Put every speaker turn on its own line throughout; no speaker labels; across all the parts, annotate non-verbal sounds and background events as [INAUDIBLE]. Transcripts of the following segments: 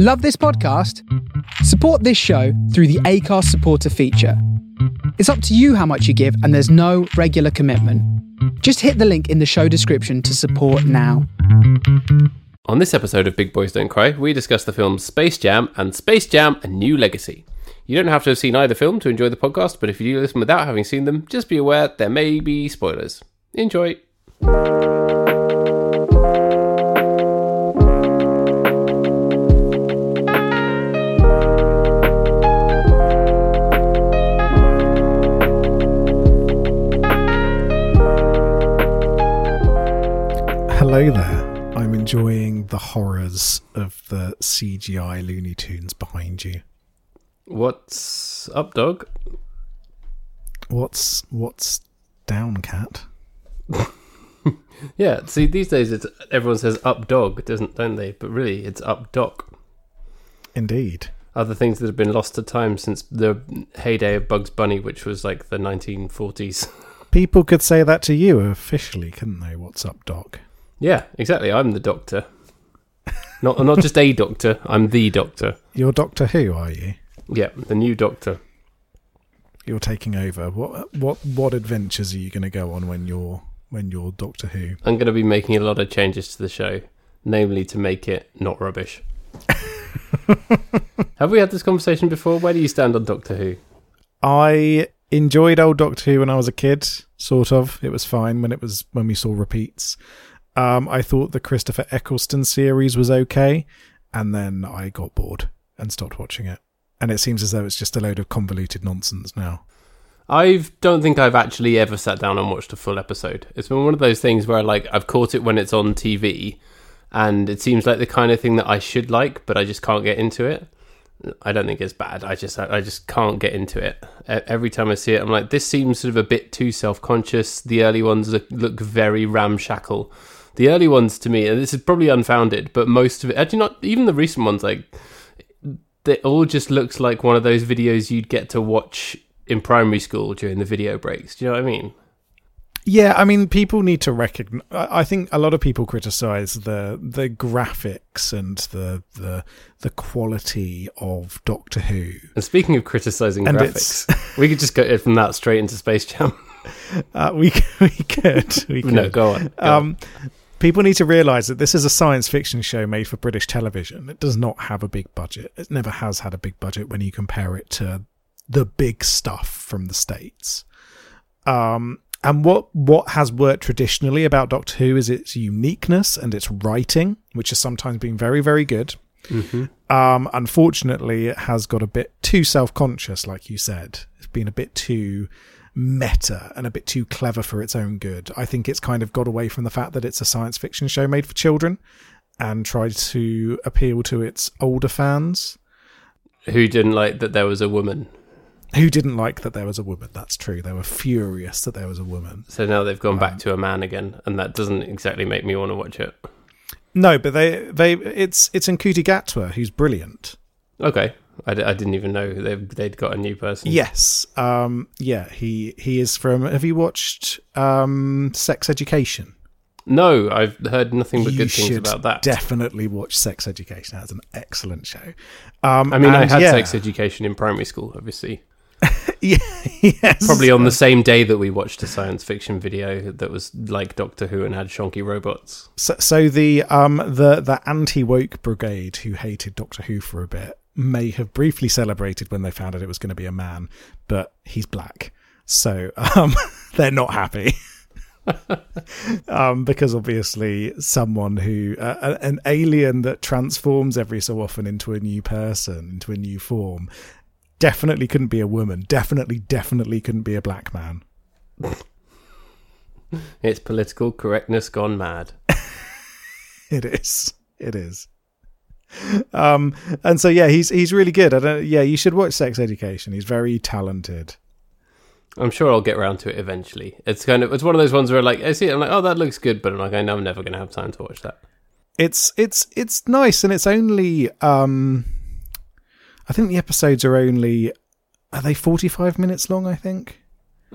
Love this podcast? Support this show through the Acast supporter feature. It's up to you how much you give, and there's no regular commitment. Just hit the link in the show description to support now.
On this episode of Big Boys Don't Cry, we discuss the films Space Jam and Space Jam A New Legacy. You don't have to have seen either film to enjoy the podcast, but if you do listen without having seen them, just be aware there may be spoilers. Enjoy.
Hello there. I'm enjoying the horrors of the CGI Looney Tunes behind you.
What's up, dog?
What's what's down, cat? [LAUGHS]
Yeah, see, these days it's everyone says up dog, doesn't don't they? But really, it's up doc.
Indeed.
Other things that have been lost to time since the heyday of Bugs Bunny, which was like the 1940s. [LAUGHS]
People could say that to you officially, couldn't they? What's up, Doc?
Yeah, exactly. I'm the doctor. Not not just a doctor. I'm the doctor.
You're Doctor Who, are you?
Yeah, the new doctor.
You're taking over. What what what adventures are you going to go on when you're when you're Doctor Who?
I'm going to be making a lot of changes to the show, namely to make it not rubbish. [LAUGHS] Have we had this conversation before? Where do you stand on Doctor Who?
I enjoyed old Doctor Who when I was a kid, sort of. It was fine when it was when we saw repeats. Um, I thought the Christopher Eccleston series was okay, and then I got bored and stopped watching it. And it seems as though it's just a load of convoluted nonsense now.
I don't think I've actually ever sat down and watched a full episode. It's been one of those things where like I've caught it when it's on TV, and it seems like the kind of thing that I should like, but I just can't get into it. I don't think it's bad. I just I just can't get into it. Every time I see it, I'm like, this seems sort of a bit too self conscious. The early ones look, look very ramshackle. The early ones to me, and this is probably unfounded, but most of it, actually not even the recent ones, like it all just looks like one of those videos you'd get to watch in primary school during the video breaks. Do you know what I mean?
Yeah, I mean, people need to recognize. I think a lot of people criticize the the graphics and the the the quality of Doctor Who.
And speaking of criticizing
And
graphics, we could just go from that straight into Space Jam. [LAUGHS]
Uh, we we could we [LAUGHS] could.
no, go on. Go on.
People need to realize that this is a science fiction show made for British television. It does not have a big budget. It never has had a big budget when you compare it to the big stuff from the states. Um, and what what has worked traditionally about Doctor Who is its uniqueness and its writing, which has sometimes been very very good. Um, unfortunately, it has got a bit too self conscious, like you said. It's been a bit too meta and a bit too clever for its own good. I think it's kind of got away from the fact that it's a science fiction show made for children and tried to appeal to its older fans
Who didn't like that there was a woman?
who didn't like that there was a woman. That's true. They were furious that there was a woman.
So now they've gone back um, to a man again, and that doesn't exactly make me want to watch it.
No, but they they it's it's Ncuti Gatwa who's brilliant.
Okay, I, d- I didn't even know they they'd got a new person.
Yes. Um yeah, he he is from have you watched um Sex Education?
No, I've heard nothing but
you
good things about that.
definitely watch Sex Education. That's an excellent show. Um,
I mean, I had
yeah,
sex education in primary school, obviously. [LAUGHS]
yeah, yes.
Probably on the same day that we watched a science fiction video that was like Doctor Who and had shonky robots.
So, so the um the the anti woke brigade who hated Doctor Who for a bit may have briefly celebrated when they found out it was going to be a man, but he's black, so um [LAUGHS] they're not happy. [LAUGHS] um, because obviously someone who uh, an alien that transforms every so often into a new person, into a new form, definitely couldn't be a woman. Definitely, definitely couldn't be a black man.
It's political correctness gone mad. [LAUGHS]
It is. It is. Um, and so yeah, he's he's really good. I don't. Yeah, you should watch Sex Education. He's very talented.
I'm sure I'll get around to it eventually. It's kind of it's one of those ones where like I see it, I'm like, oh, that looks good, but I'm like, I know I'm never going to have time to watch that.
It's it's it's nice, and it's only. Um, I think the episodes are only. Are they forty five minutes long? I think.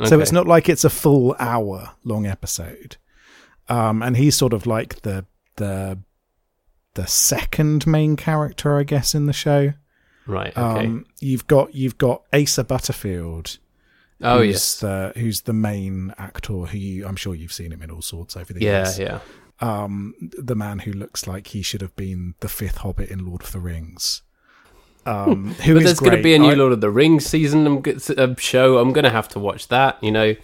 So it's not like it's a full hour long episode. Um, and he's sort of like the the the second main character, I guess, in the show.
Right. Okay.
Um, you've got you've got Asa Butterfield,
oh
who's
yes.
the who's the main actor who you, I'm sure you've seen him in all sorts over the
Yeah.
years.
Yeah. Yeah.
Um, the man who looks like he should have been the fifth Hobbit in Lord of the Rings. Um, who
But there's going to be a new
I-
Lord of the Rings season. I'm a show. I'm going to have to watch that. You know,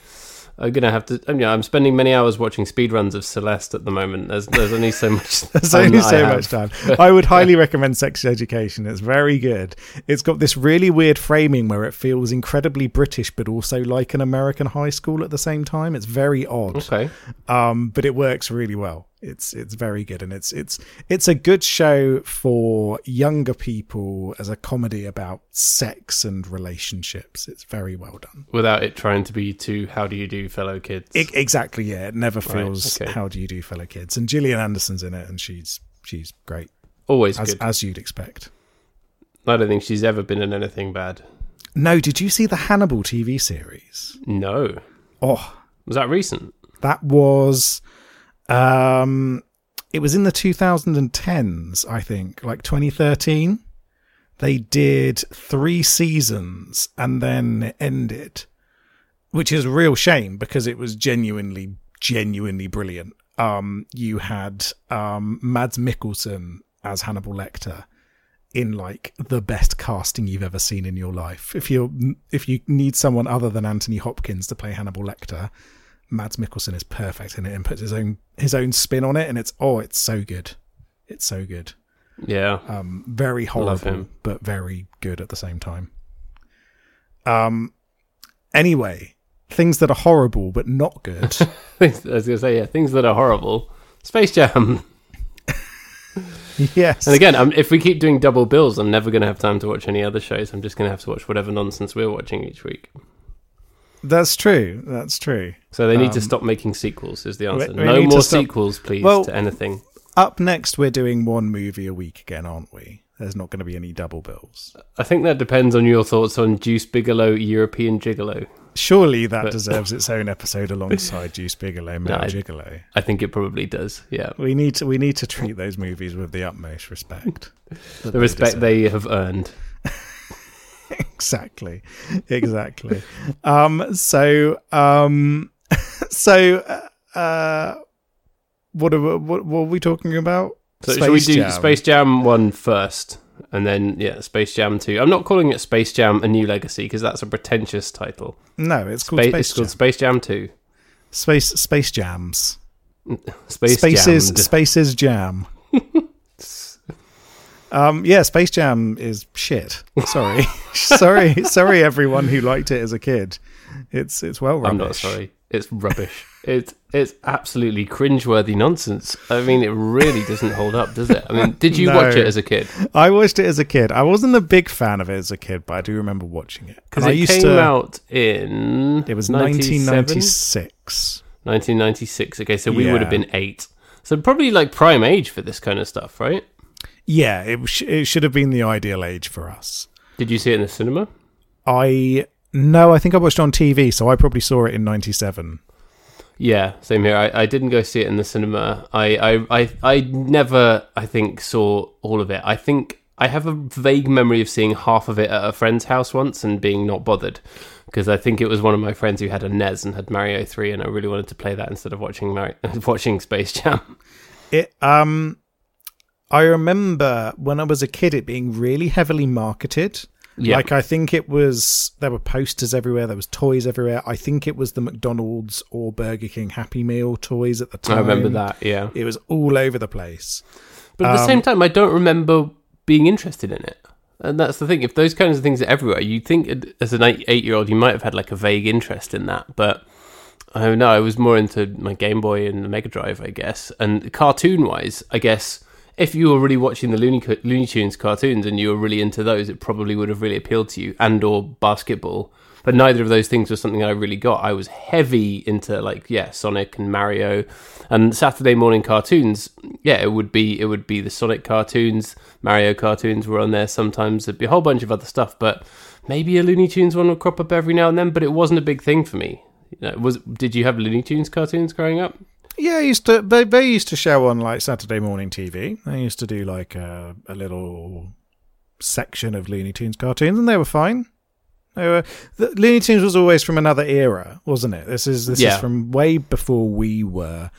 I'm to have to. Mean, I'm spending many hours watching speedruns of Celeste at the moment. There's there's only so much. [LAUGHS]
There's only so much time. [LAUGHS] I would highly recommend Sex Education. It's very good. It's got this really weird framing where it feels incredibly British, but also like an American high school at the same time. It's very odd,
Okay.
um, but it works really well. It's it's very good, and it's it's it's a good show for younger people as a comedy about sex and relationships. It's very well done.
Without it trying to be too. How do you do, fellow kids?
I- exactly, yeah. It never feels.
okay.
How do you do, fellow kids? And Gillian Anderson's in it, and she's she's great
Always
as
good.
as you'd expect.
I don't think she's ever been in anything bad.
No, did you see the Hannibal TV series?
No.
Oh,
Was that recent?
that was um it was in the 2010s, I think, like 2013. They did 3 seasons and then it ended, which is a real shame because it was genuinely genuinely brilliant. Um you had um Mads Mikkelsen as Hannibal Lecter in like the best casting you've ever seen in your life. If you if you need someone other than Anthony Hopkins to play Hannibal Lecter, Mads Mikkelsen is perfect in it and puts his own his own spin on it, and it's oh, it's so good, it's so good.
Yeah.
Um, very horrible, but very good at the same time. Um, anyway, things that are horrible but not good. [LAUGHS]
I was to say, yeah, things that are horrible. Space Jam. [LAUGHS]
yes,
And again, um, if we keep doing double bills, I'm never going to have time to watch any other shows. I'm just going to have to watch whatever nonsense we're watching each week.
That's true. That's true.
So they need to
Um,
stop making sequels. Is the answer?
we
no more sequels, please,
Well-
to anything.
Up next, we're doing one movie a week again, aren't we? There's not going to be any double bills.
I think that depends on your thoughts on Deuce Bigalow, European Gigolo.
Surely that
But-
deserves its own episode alongside [LAUGHS] Deuce Bigalow, Male
I-
Gigolo.
I think it probably does. Yeah,
We need to we need to treat those movies with the utmost respect. [LAUGHS]
the respect they have earned.
Exactly, exactly. um, so um, [LAUGHS] so uh, what are we- what what are we talking about?
So should we do
Jam.
Space Jam one first, and then yeah, Space Jam two? I'm not calling it Space Jam: A New Legacy because that's a pretentious title.
No, it's called
Space,
Space,
it's called
Jam.
Space Jam two.
Space Space Jams. [LAUGHS]
Space
Spaces
Jammed.
Spaces Jam. [LAUGHS] um yeah, Space Jam is shit. Sorry. [LAUGHS] sorry, sorry everyone who liked it as a kid. It's it's well rubbish.
I'm not sorry. It's rubbish. it's it's absolutely cringeworthy nonsense. I mean, it really doesn't hold up, does it? I mean, did you
No.
watch it as a kid?
I watched it as a kid. I wasn't a big fan of it as a kid, but I do remember watching it.
Because it
used
came
to
out in
it was 1996.
1996. Okay, so we
Yeah.
would have been eight. So probably like prime age for this kind of stuff, right?
Yeah, it sh- it should have been the ideal age for us.
Did you see it in the cinema?
I no, I think I watched it on TV, so I probably saw it in 97.
Yeah, same here. I, I didn't go see it in the cinema. I, I, I, I never, I think, saw all of it. I think I have a vague memory of seeing half of it at a friend's house once and being not bothered because I think it was one of my friends who had a NES and had Mario Three, and I really wanted to play that instead of watching Mario, [LAUGHS] watching Space Jam.
It um I remember when I was a kid it being really heavily marketed.
Yeah,
Like I think it was there were posters everywhere, there was toys everywhere. I think it was the McDonald's or Burger King Happy Meal toys at the time.
I remember that. Yeah,
It was all over the place.
but at the
Um,
same time, I don't remember being interested in it. And that's the thing. If those kinds of things are everywhere, you'd think as an eight, eight-year-old you might have had like a vague interest in that. But I don't know. I was more into my Game Boy and the Mega Drive, I guess. And cartoon-wise, I guess if you were really watching the Looney, Looney Tunes cartoons and you were really into those, it probably would have really appealed to you. And or basketball. But neither of those things was something I really got. I was heavy into like yeah, Sonic and Mario, and Saturday morning cartoons. Yeah, it would be it would be the Sonic cartoons, Mario cartoons were on there sometimes. There'd be a whole bunch of other stuff, but maybe a Looney Tunes one would crop up every now and then. But it wasn't a big thing for me. You know, was did you have Looney Tunes cartoons growing up?
Yeah, used to. They, they used to show on like Saturday morning TV. They used to do like a, a little section of Looney Tunes cartoons, and they were fine. They were, the, Looney Tunes was always from another era, wasn't it? This is this
Yeah.
is from way before we were,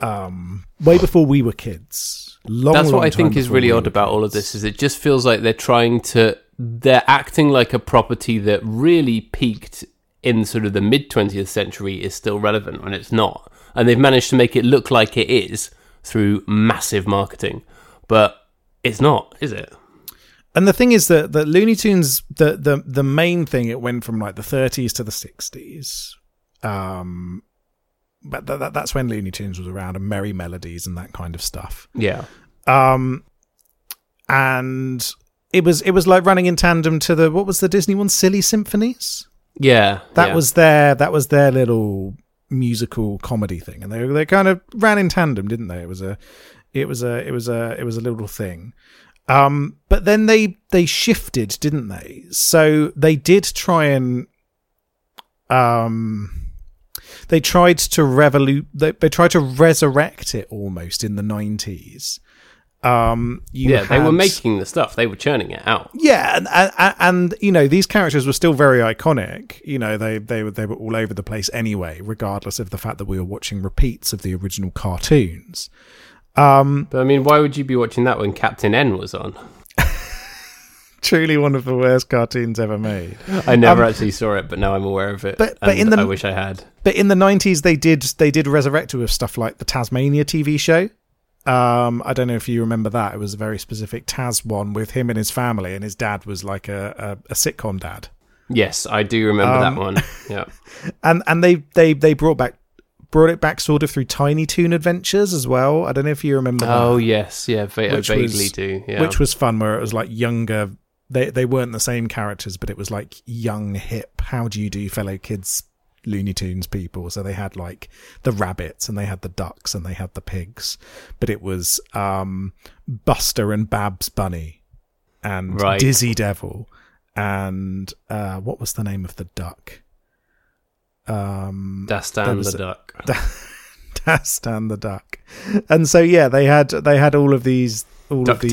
um, way before we were kids. Long,
That's what I think is really
we
odd about all of this is it just feels like they're trying to they're acting like a property that really peaked in sort of the mid 20th century is still relevant when it's not. And they've managed to make it look like it is through massive marketing. But it's not, is it?
And the thing is that that Looney Tunes, the the the main thing, it went from like the 30s to the 60s. Um, but th- th- that's when Looney Tunes was around and Merrie Melodies and that kind of stuff.
Yeah.
Um, and it was it was like running in tandem to the what was the Disney one, Silly Symphonies.
Yeah.
That
yeah.
was their that was their little musical comedy thing, and they they kind of ran in tandem, didn't they? It was a it was a it was a it was a little thing. Um, but then they they shifted, didn't they? So they did try and um they tried to revolute they, they tried to resurrect it almost in the 90s um you
Yeah, they were making the stuff. They were churning it out.
yeah, and, and and you know these characters were still very iconic. You know they they were they were all over the place anyway, regardless of the fact that we were watching repeats of the original cartoons. Um,
But I mean, why would you be watching that when Captain N was on? [LAUGHS]
truly one of the worst cartoons ever made.
I never actually saw it, but now I'm aware of it.
Um, But- but in the-
I wish I had.
But in the nineties, they did they did resurrect it with stuff like the Taz-Mania TV show. Um, I don't know if you remember that. It was a very specific Taz one with him and his family, and his dad was like a, a, a sitcom dad.
Yes, I do remember
Um,
that one. [LAUGHS] Yeah.
and and they they they brought back brought it back sort of through Tiny Toon Adventures as well. I don't know if you remember.
Oh
that,
yes, yeah, va- I
Which
vaguely
was-
do. Yeah.
which was fun, where it was like younger. They they weren't the same characters, but it was like young, hip. How do you do, fellow kids? Looney Tunes people. So they had like the rabbits and they had the ducks and they had the pigs, but it was um Buster and Babs Bunny and
Right.
Dizzy Devil and uh what was the name of the duck? Um
Dastan the
a-
duck. [LAUGHS]
Dastan the duck. And so yeah, they had they had all of these all of these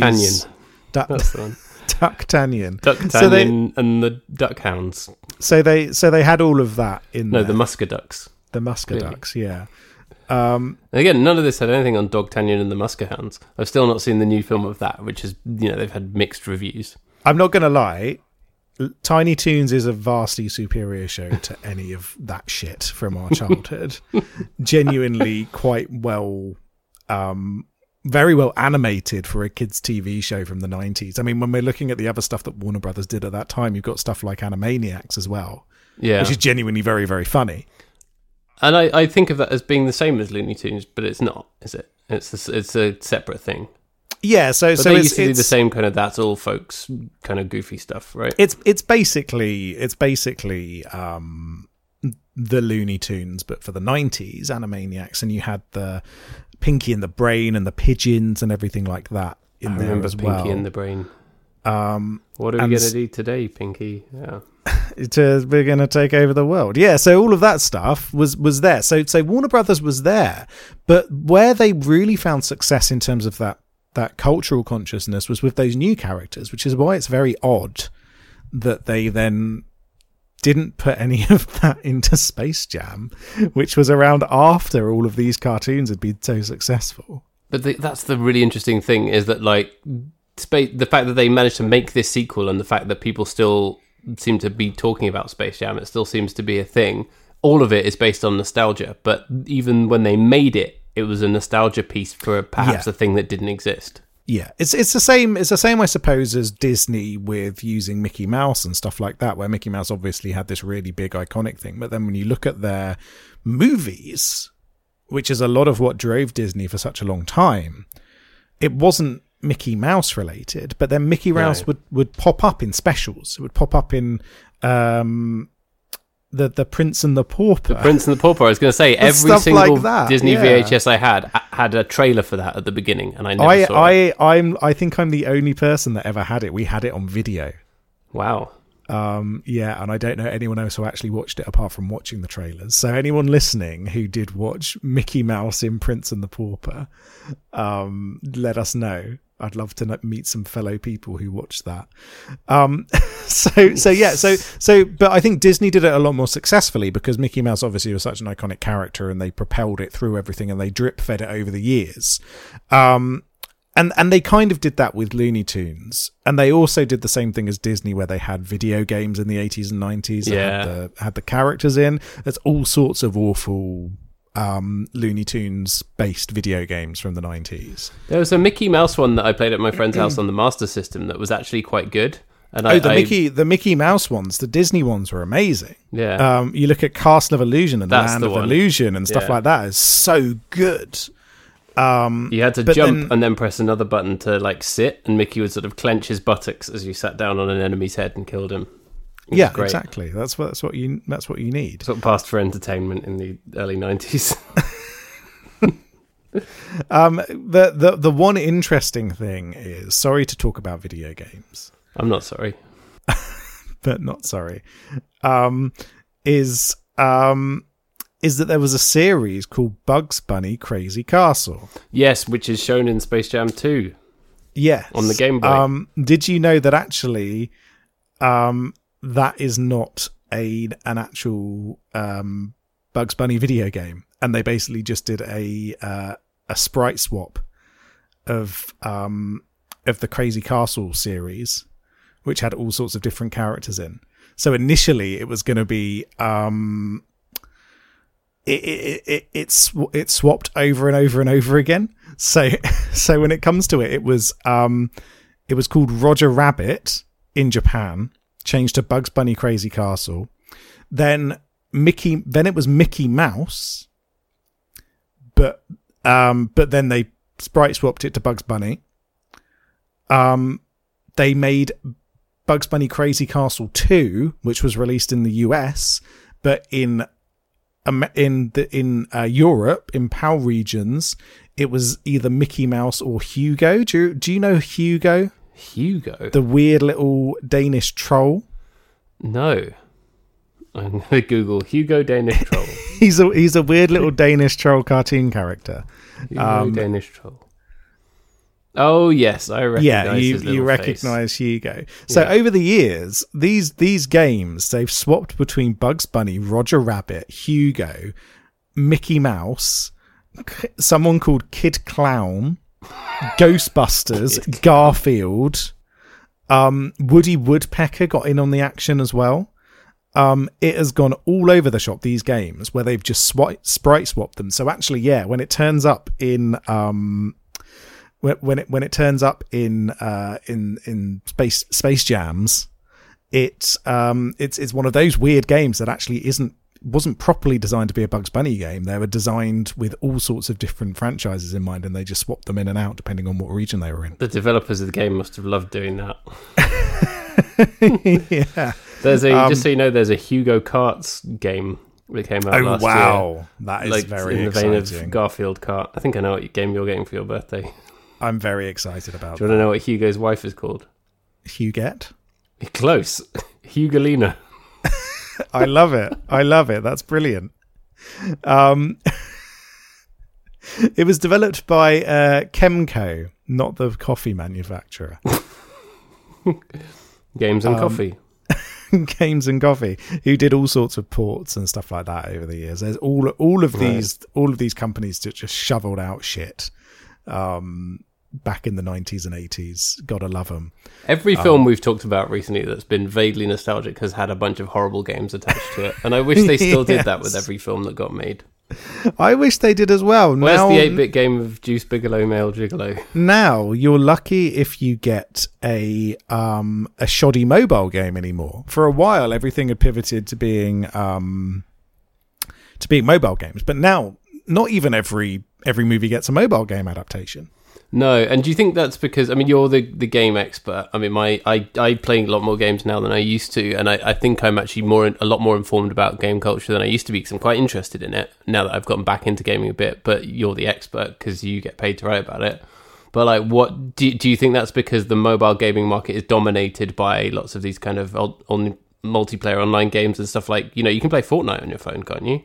That's the one.
Ducktanion.
Ducktanion
So they-
and the Duckhounds.
So they so they had all of that in
No,
there.
the Muscaducks.
the Musca
clearly.
ducks, yeah. Um
again, none of this had anything on Dogtanian and the Muskehounds. I've still not seen the new film of that, which is you know they've had mixed reviews.
I'm not gonna lie, Tiny Toons is a vastly superior show to [LAUGHS] any of that shit from our childhood. [LAUGHS] Genuinely quite well um very well animated for a kids TV show from the 90s. I mean, when we're looking at the other stuff that Warner Brothers did at that time, you've got stuff like Animaniacs as well,
Yeah,
which is genuinely very very funny.
and I, I think of that as being the same as Looney Tunes, but it's not, is it? It's a, it's a separate thing.
Yeah, so
But
so
they
it's,
used to do the same kind of that's all folks kind of goofy stuff, right?
it's it's basically it's basically um the Looney Tunes, but for the nineties, Animaniacs, and you had the Pinky and the Brain and the pigeons and everything like that in
I
there
remember
as
Pinky
well.
and the Brain.
um,
What are we going to do today, Pinky? Yeah. [LAUGHS]
to, we're going to take over the world. Yeah, so all of that stuff was was there. So so Warner Brothers was there, but where they really found success in terms of that that cultural consciousness was with those new characters, which is why it's very odd that they then didn't put any [LAUGHS] of that into Space Jam, which was around after all of these cartoons had been so successful.
But the, that's the really interesting thing is that like space, the fact that they managed to make this sequel and the fact that people still seem to be talking about Space Jam, it still seems to be a thing. All of it is based on nostalgia, but even when they made it, it was a nostalgia piece for perhaps
Yeah.
a thing that didn't exist.
Yeah, it's it's the same. It's the same, I suppose, as Disney with using Mickey Mouse and stuff like that, where Mickey Mouse obviously had this really big iconic thing. But then when you look at their movies, which is a lot of what drove Disney for such a long time, it wasn't Mickey Mouse related. But then Mickey Mouse
No.
would would pop up in specials. It would pop up in um, the the Prince and the Pauper.
The Prince and the Pauper. I was going to say [LAUGHS] every single
like that,
Disney
yeah.
VHS I had had a trailer for that at the beginning, and I never
I
saw it.
I I'm I think I'm the only person that ever had it. We had it on video.
Wow.
Um, yeah, and I don't know anyone else who actually watched it apart from watching the trailers. So anyone listening who did watch Mickey Mouse in Prince and the Pauper, um, let us know. I'd love to meet some fellow people who watched that. Um, [LAUGHS] so, so yeah, so, so, but I think Disney did it a lot more successfully because Mickey Mouse obviously was such an iconic character and they propelled it through everything and they drip fed it over the years. Um, and and they kind of did that with Looney Tunes, and they also did the same thing as Disney, where they had video games in the eighties and nineties.
Yeah,
had the, had the characters in. There's all sorts of awful um, Looney Tunes based video games from the nineties.
There was a Mickey Mouse one that I played at my friend's house on the Master System that was actually quite good.
And oh, I, the I, Mickey, the Mickey Mouse ones, the Disney ones were amazing.
Yeah.
Um, you look at Castle of Illusion and That's Land of one. Illusion and stuff yeah. like that is so good. Um,
you had to jump then, and then press another button to like sit, and Mickey would sort of clench his buttocks as you sat down on an enemy's head and killed him.
Yeah, exactly. That's what that's what you that's what you need.
Sort of passed for entertainment in the early nineties. [LAUGHS]
um, the the the one interesting thing is sorry to talk about video games.
I'm not sorry, [LAUGHS]
but not sorry. Um, is um is that there was a series called Bugs Bunny Crazy Castle.
Yes, which is shown in Space Jam 2.
Yes.
On the Game Boy.
Um, did you know that actually um, that is not a an actual um, Bugs Bunny video game? And they basically just did a uh, a sprite swap of um, of the Crazy Castle series, which had all sorts of different characters in. So initially, it was going to be um, it, it, it, it's it swapped over and over and over again. So [LAUGHS] so when it comes to it, it was um it was called Roger Rabbit in Japan, changed to Bugs Bunny Crazy Castle. Then Mickey then it was Mickey Mouse. But um but then they sprite swapped it to Bugs Bunny. Um they made Bugs Bunny Crazy Castle 2, which was released in the US, but in in the in uh, Europe in PAL regions, it was either Mickey Mouse or Hugo. Do you, do you know Hugo?
Hugo,
the weird little Danish troll.
No, I'm gonna [LAUGHS] Google Hugo Danish troll. [LAUGHS]
he's a he's a weird little Danish troll cartoon character.
Hugo um, Danish troll. Oh yes, I recognize.
Yeah, you you recognize Hugo. So yeah. over the years, these these games they've swapped between Bugs Bunny, Roger Rabbit, Hugo, Mickey Mouse, someone called Kid Clown, [LAUGHS] Ghostbusters, Kid Garfield, um, Woody Woodpecker got in on the action as well. Um, it has gone all over the shop. These games where they've just swi- sprite swapped them. So actually, yeah, when it turns up in um, when it when it turns up in uh, in in space space jams, it's um it's it's one of those weird games that actually isn't wasn't properly designed to be a Bugs Bunny game. They were designed with all sorts of different franchises in mind, and they just swapped them in and out depending on what region they were in.
The developers of the game must have loved doing that. [LAUGHS]
yeah,
there's a um, just so you know, there's a Hugo Karts game that came out. Oh
wow,
year.
that is like, very in the exciting. vein of
Garfield Kart. I think I know what game you're getting for your birthday.
I'm very excited about.
Do you want to know what Hugo's wife is called?
Huguette.
Close, Hugolina. [LAUGHS]
I love it. I love it. That's brilliant. Um, [LAUGHS] it was developed by uh, Kemco, not the coffee manufacturer. [LAUGHS]
Games and um, coffee.
Games and Coffee, who did all sorts of ports and stuff like that over the years. There's all all of these right. all of these companies that just shoveled out shit. Um, back in the 90s and 80s. Gotta love them.
Every film um, we've talked about recently that's been vaguely nostalgic has had a bunch of horrible games attached to it. And I wish they still yes. did that with [LAUGHS] every film that got made.
I wish they did as well.
Where's now, the 8 bit game of Deuce Bigalow, Male Gigolo?
Now, you're lucky if you get a um, a shoddy mobile game anymore. For a while, everything had pivoted to being um, to being mobile games. But now, not even every every movie gets a mobile game adaptation.
No, and do you think that's because I mean you're the, the game expert? I mean, my I I play a lot more games now than I used to, and I, I think I'm actually more a lot more informed about game culture than I used to be because I'm quite interested in it now that I've gotten back into gaming a bit. But you're the expert because you get paid to write about it. But like, what do do you think that's because the mobile gaming market is dominated by lots of these kind of on multiplayer online games and stuff like you know you can play Fortnite on your phone, can't you?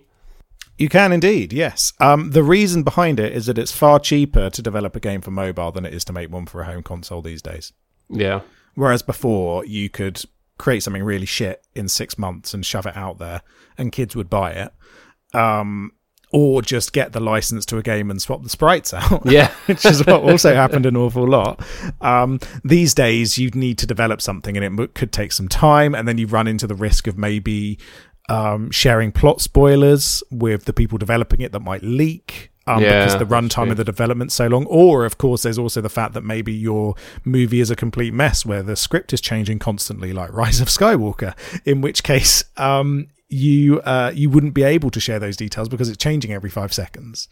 You can indeed, yes. Um, the reason behind it is that it's far cheaper to develop a game for mobile than it is to make one for a home console these days.
Yeah.
Whereas before, you could create something really shit in six months and shove it out there, and kids would buy it. Um, or just get the license to a game and swap the sprites [LAUGHS] out.
Yeah. [LAUGHS]
which is what also happened an awful lot. Um, these days, you need to develop something and it m- could take some time, and then you run into the risk of maybe um, sharing plot spoilers with the people developing it that might leak. Um,
Yeah,
because the runtime of the development's so long, or of course, there's also the fact that maybe your movie is a complete mess where the script is changing constantly, like Rise of Skywalker. In which case, um, you uh, you wouldn't be able to share those details because it's changing every five seconds.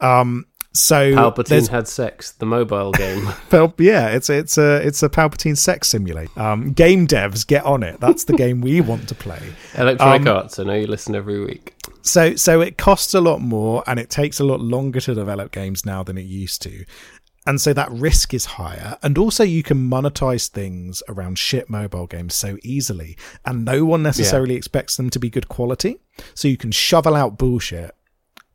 Um, so
Palpatine had sex. The mobile game. [LAUGHS]
Pal- yeah, it's it's a it's a Palpatine sex simulator. Um, game devs get on it. That's the game we want to play. [LAUGHS]
Electronic
Um,
Arts. I know you listen every week.
So so it costs a lot more and it takes a lot longer to develop games now than it used to. And so that risk is higher. And also you can monetize things around shit mobile games so easily. And no one necessarily expects them to be good quality. So you can shovel out bullshit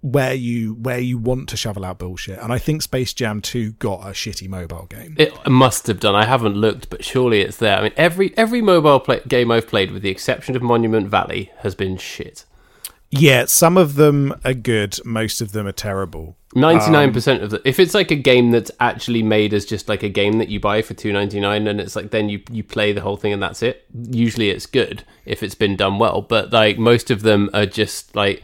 where you where you want to shovel out bullshit. And I think Space Jam 2 got a shitty mobile game.
It must have done. I haven't looked, but surely it's there. I mean, every every mobile play- game I've played, with the exception of Monument Valley, has been shit.
Yeah, some of them are good, most of them are terrible.
Ninety
Um,
nine percent of the. If it's like a game that's actually made as just like a game that you buy for two ninety nine, and it's like then you you play the whole thing and that's it. Usually it's good if it's been done well, but like most of them are just like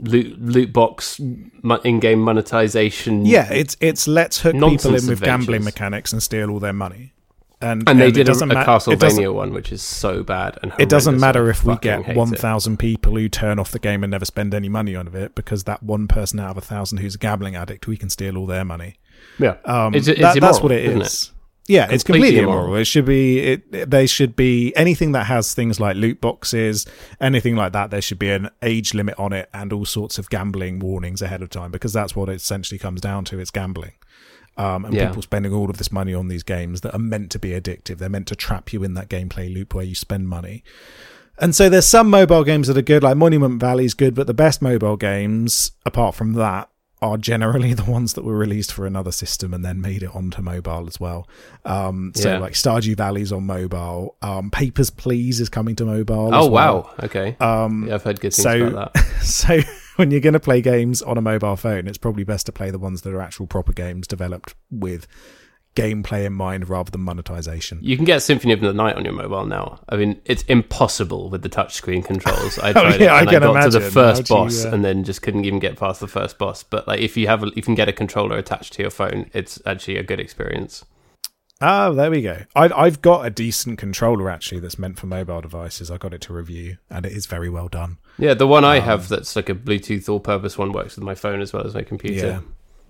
loot loot box in game monetization.
Yeah, it's it's let's hook people in with gambling mechanics and steal all their money. And
and they
it
did a, a
ma-
Castlevania one, which is so bad. And
It doesn't matter if we get one
it.
thousand people who turn off the game and never spend any money on it, because that one person out of a thousand who's a gambling addict, we can steal all their money.
Yeah,
Um,
it's, it's
that- that's what it
isn't
is. Yeah, it's
Completely
completely immoral.
immoral.
It should be. It, they should be anything that has things like loot boxes, anything like that. There should be an age limit on it and all sorts of gambling warnings ahead of time because that's what it essentially comes down to. It's gambling. Um, and
Yeah.
people spending all of this money on these games that are meant to be addictive. They're meant to trap you in that gameplay loop where you spend money. And so there's some mobile games that are good, like Monument Valley is good, but the best mobile games, apart from that, are generally [LAUGHS] the ones that were released for another system and then made it onto mobile as well. Um, so
Yeah.
like Stardew Valley's on mobile. Um, Papers Please is coming to mobile.
Oh
well.
wow, okay.
Um,
yeah, I've heard good things
so-
about that. [LAUGHS]
so when you're going to play games on a mobile phone, it's probably best to play the ones that are actual proper games developed with gameplay in mind rather than monetization.
You can get Symphony of the Night on your mobile now. I mean, it's impossible with the touchscreen controls. I [LAUGHS]
Oh, yeah,
it
I
and I,
can
got to the first
How do you,
boss
uh,
and then just couldn't even get past the first boss. But like, if you have, a, you can get a controller attached to your phone. It's actually a good experience.
Oh, there we go. I, I've got a decent controller actually that's meant for mobile devices. I got it to review, and it is very well done.
Yeah, the one
Um,
I have that's like a Bluetooth all-purpose one works with my phone as well as my computer.
Yeah.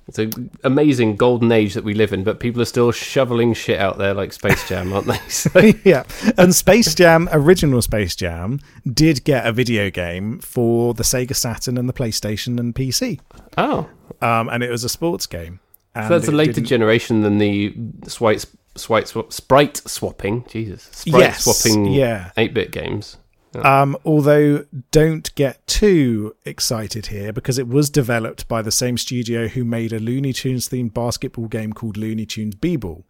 It's an amazing golden age that we live in, but people are still shoveling shit out there like Space Jam, aren't they? [LAUGHS] So- [LAUGHS]
yeah, and Space Jam, original Space Jam, did get a video game for the Sega Saturn and the PlayStation and PC,
oh,
um, and it was a sports game. And
so that's a later
didn't-
generation than the swipe, swipe, swap, sprite swapping. Jesus, sprite
Yes,
swapping.
yeah.
eight-bit games.
Um, although don't get too excited here because it was developed by the same studio who made a Looney Tunes themed basketball game called Looney Tunes B-Ball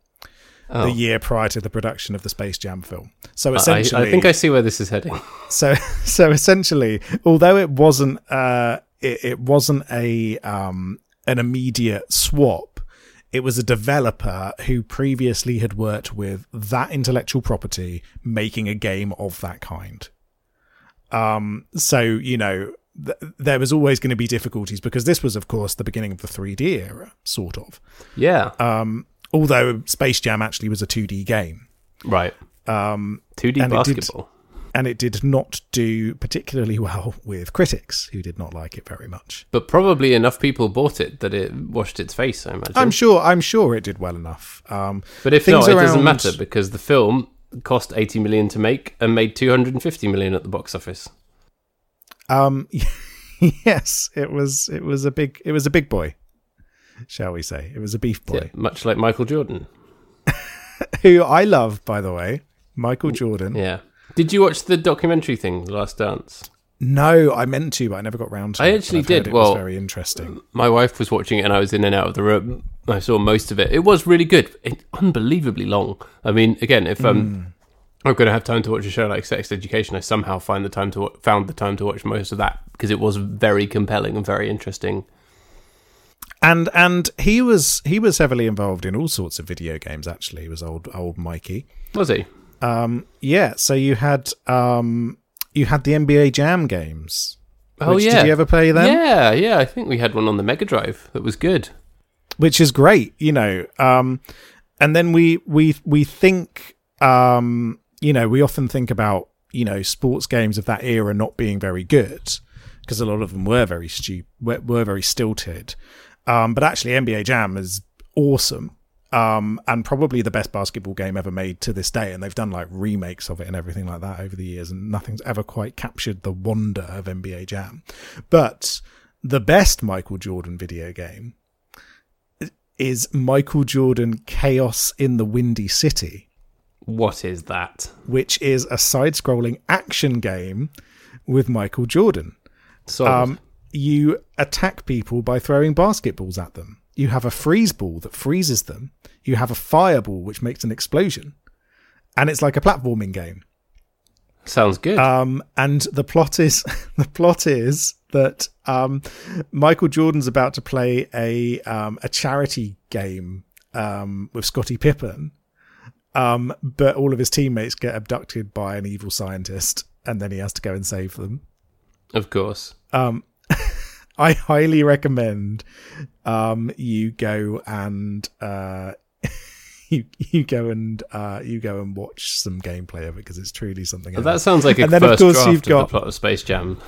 Oh.
the year prior to the production of the Space Jam film. So
I,
essentially,
I think I see where this is heading. [LAUGHS]
so so essentially, although it wasn't uh, it, it wasn't a um, an immediate swap. It was a developer who previously had worked with that intellectual property, making a game of that kind. Um, so you know, th- there was always going to be difficulties because this was, of course, the beginning of the 3D era, sort of.
Yeah,
Um, although Space Jam actually was a 2D game.
right.
Um,
2D
and it did-
basketball.
and it did not do particularly [LAUGHS] well with critics who did not like it very much.
But probably enough people bought it that it washed its face. I imagine.
I'm sure I'm sure it did well enough. Um,
But if not, it doesn't matter because the film cost 80 million to make and made 250 million at the box office.
um, [LAUGHS] yes, it was it was a big it was a big boy. shall we say? It was a beef boy
Yeah, much like Michael Jordan. [LAUGHS]
who I love, by the way, Michael Jordan.
Yeah. Did you watch the documentary thing, The Last Dance?
No, I meant to, but I never got round to
I
it. but
actually did.
It was
Well-
very interesting.
My wife was watching it and I was in and out of the room. I saw most of it. It was really good. It, unbelievably long. I mean, again, if um, I'm going to have time to watch a show like Sex Education, I somehow find the time to found the time to watch most of that because it was very compelling and very interesting.
And and he was he was heavily involved in all sorts of video games. Actually, he was old old Mikey.
Was he?
Um, yeah. So you had um, you had the NBA Jam games.
Oh
which-
yeah.
Did you ever play them?
Yeah, yeah. I think we had one on the Mega Drive that was good.
Which is great, you know. Um, and then we we we think, um, you know, we often think about you know sports games of that era not being very good because a lot of them were very stupid, were, were very stilted. Um, but actually, NBA Jam is awesome. Um, and probably the best basketball game ever made to this day. And they've done like remakes of it and everything like that over the years, and nothing's ever quite captured the wonder of NBA Jam. But the best Michael Jordan video game is Michael Jordan Chaos in the Windy City,
What is that?
which is a side scrolling action game with Michael Jordan.
So
Um, you attack people by throwing basketballs at them. You have a freeze ball that freezes them. You have a fireball which makes an explosion. And it's like a platforming game.
Sounds good.
Um, and the plot is [LAUGHS] the plot is that um, Michael Jordan's about to play a um, a charity game um, with Scottie Pippen, um, but all of his teammates get abducted by an evil scientist, and then he has to go and save them.
of course.
Um, [LAUGHS] I highly recommend um, you go and uh, [LAUGHS] you you go and uh, you go and watch some gameplay of it because it's truly something. Else.
that sounds like a
And then, of
first
course,
draft
you've
of
got-
the plot of Space Jam.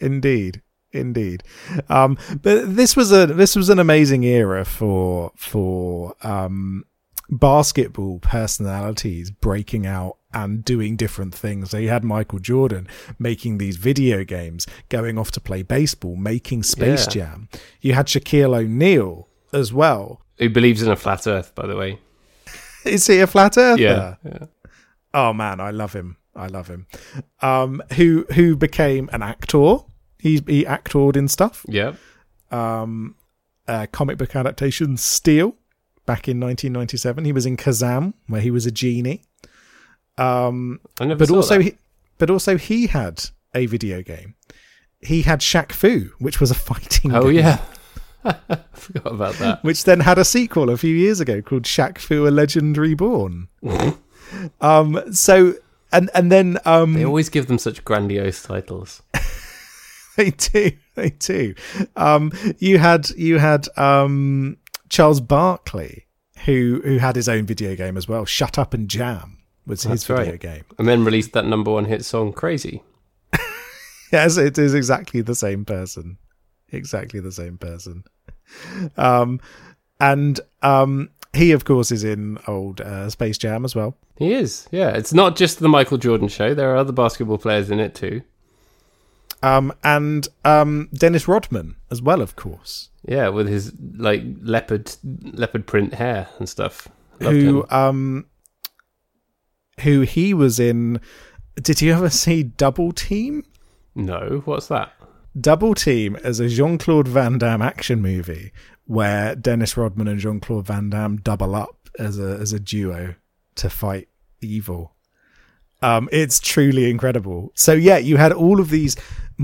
Indeed, indeed. Um, but this was a this was an amazing era for for um, basketball personalities breaking out and doing different things. So you had Michael Jordan making these video games, going off to play baseball, making Space
Yeah.
Jam. You had Shaquille O'Neal as well.
Who believes in a flat Earth, by the way? [LAUGHS]
Is he a flat earther?
Yeah. yeah.
Oh man, I love him. I love him. Um, who who became an actor? He he acted in stuff.
Yeah.
um, uh, comic book adaptation Steel back in 1997. He was in Kazam, where he was a genie. Um,
I never
but
saw
also,
that.
he, but also he had a video game. He had Shaq Fu, which was a fighting.
Oh
game,
yeah. I [LAUGHS] [LAUGHS] forgot about that.
which then had a sequel a few years ago called Shaq Fu: A Legend Reborn. [LAUGHS] um, so and and then um,
They always give them such grandiose titles.
They do [LAUGHS] they do um you had you had um charles barkley who who had his own video game as well shut up and jam was his video
right.
game
And then released that number one hit song, Crazy. [LAUGHS]
yes it is exactly the same person exactly the same person um and um he of course is in old uh, space jam as well
He is, yeah. It's not just the Michael Jordan show. There are other basketball players in it too.
Um and um dennis rodman as well of course
Yeah, with his like leopard leopard print hair and stuff. Loved
who
him.
um who he was in did you ever see double team
No, what's that?
double team is a jean-claude van damme action movie where dennis rodman and jean-claude van damme double up as a as a duo to fight evil um it's truly incredible so yeah you had all of these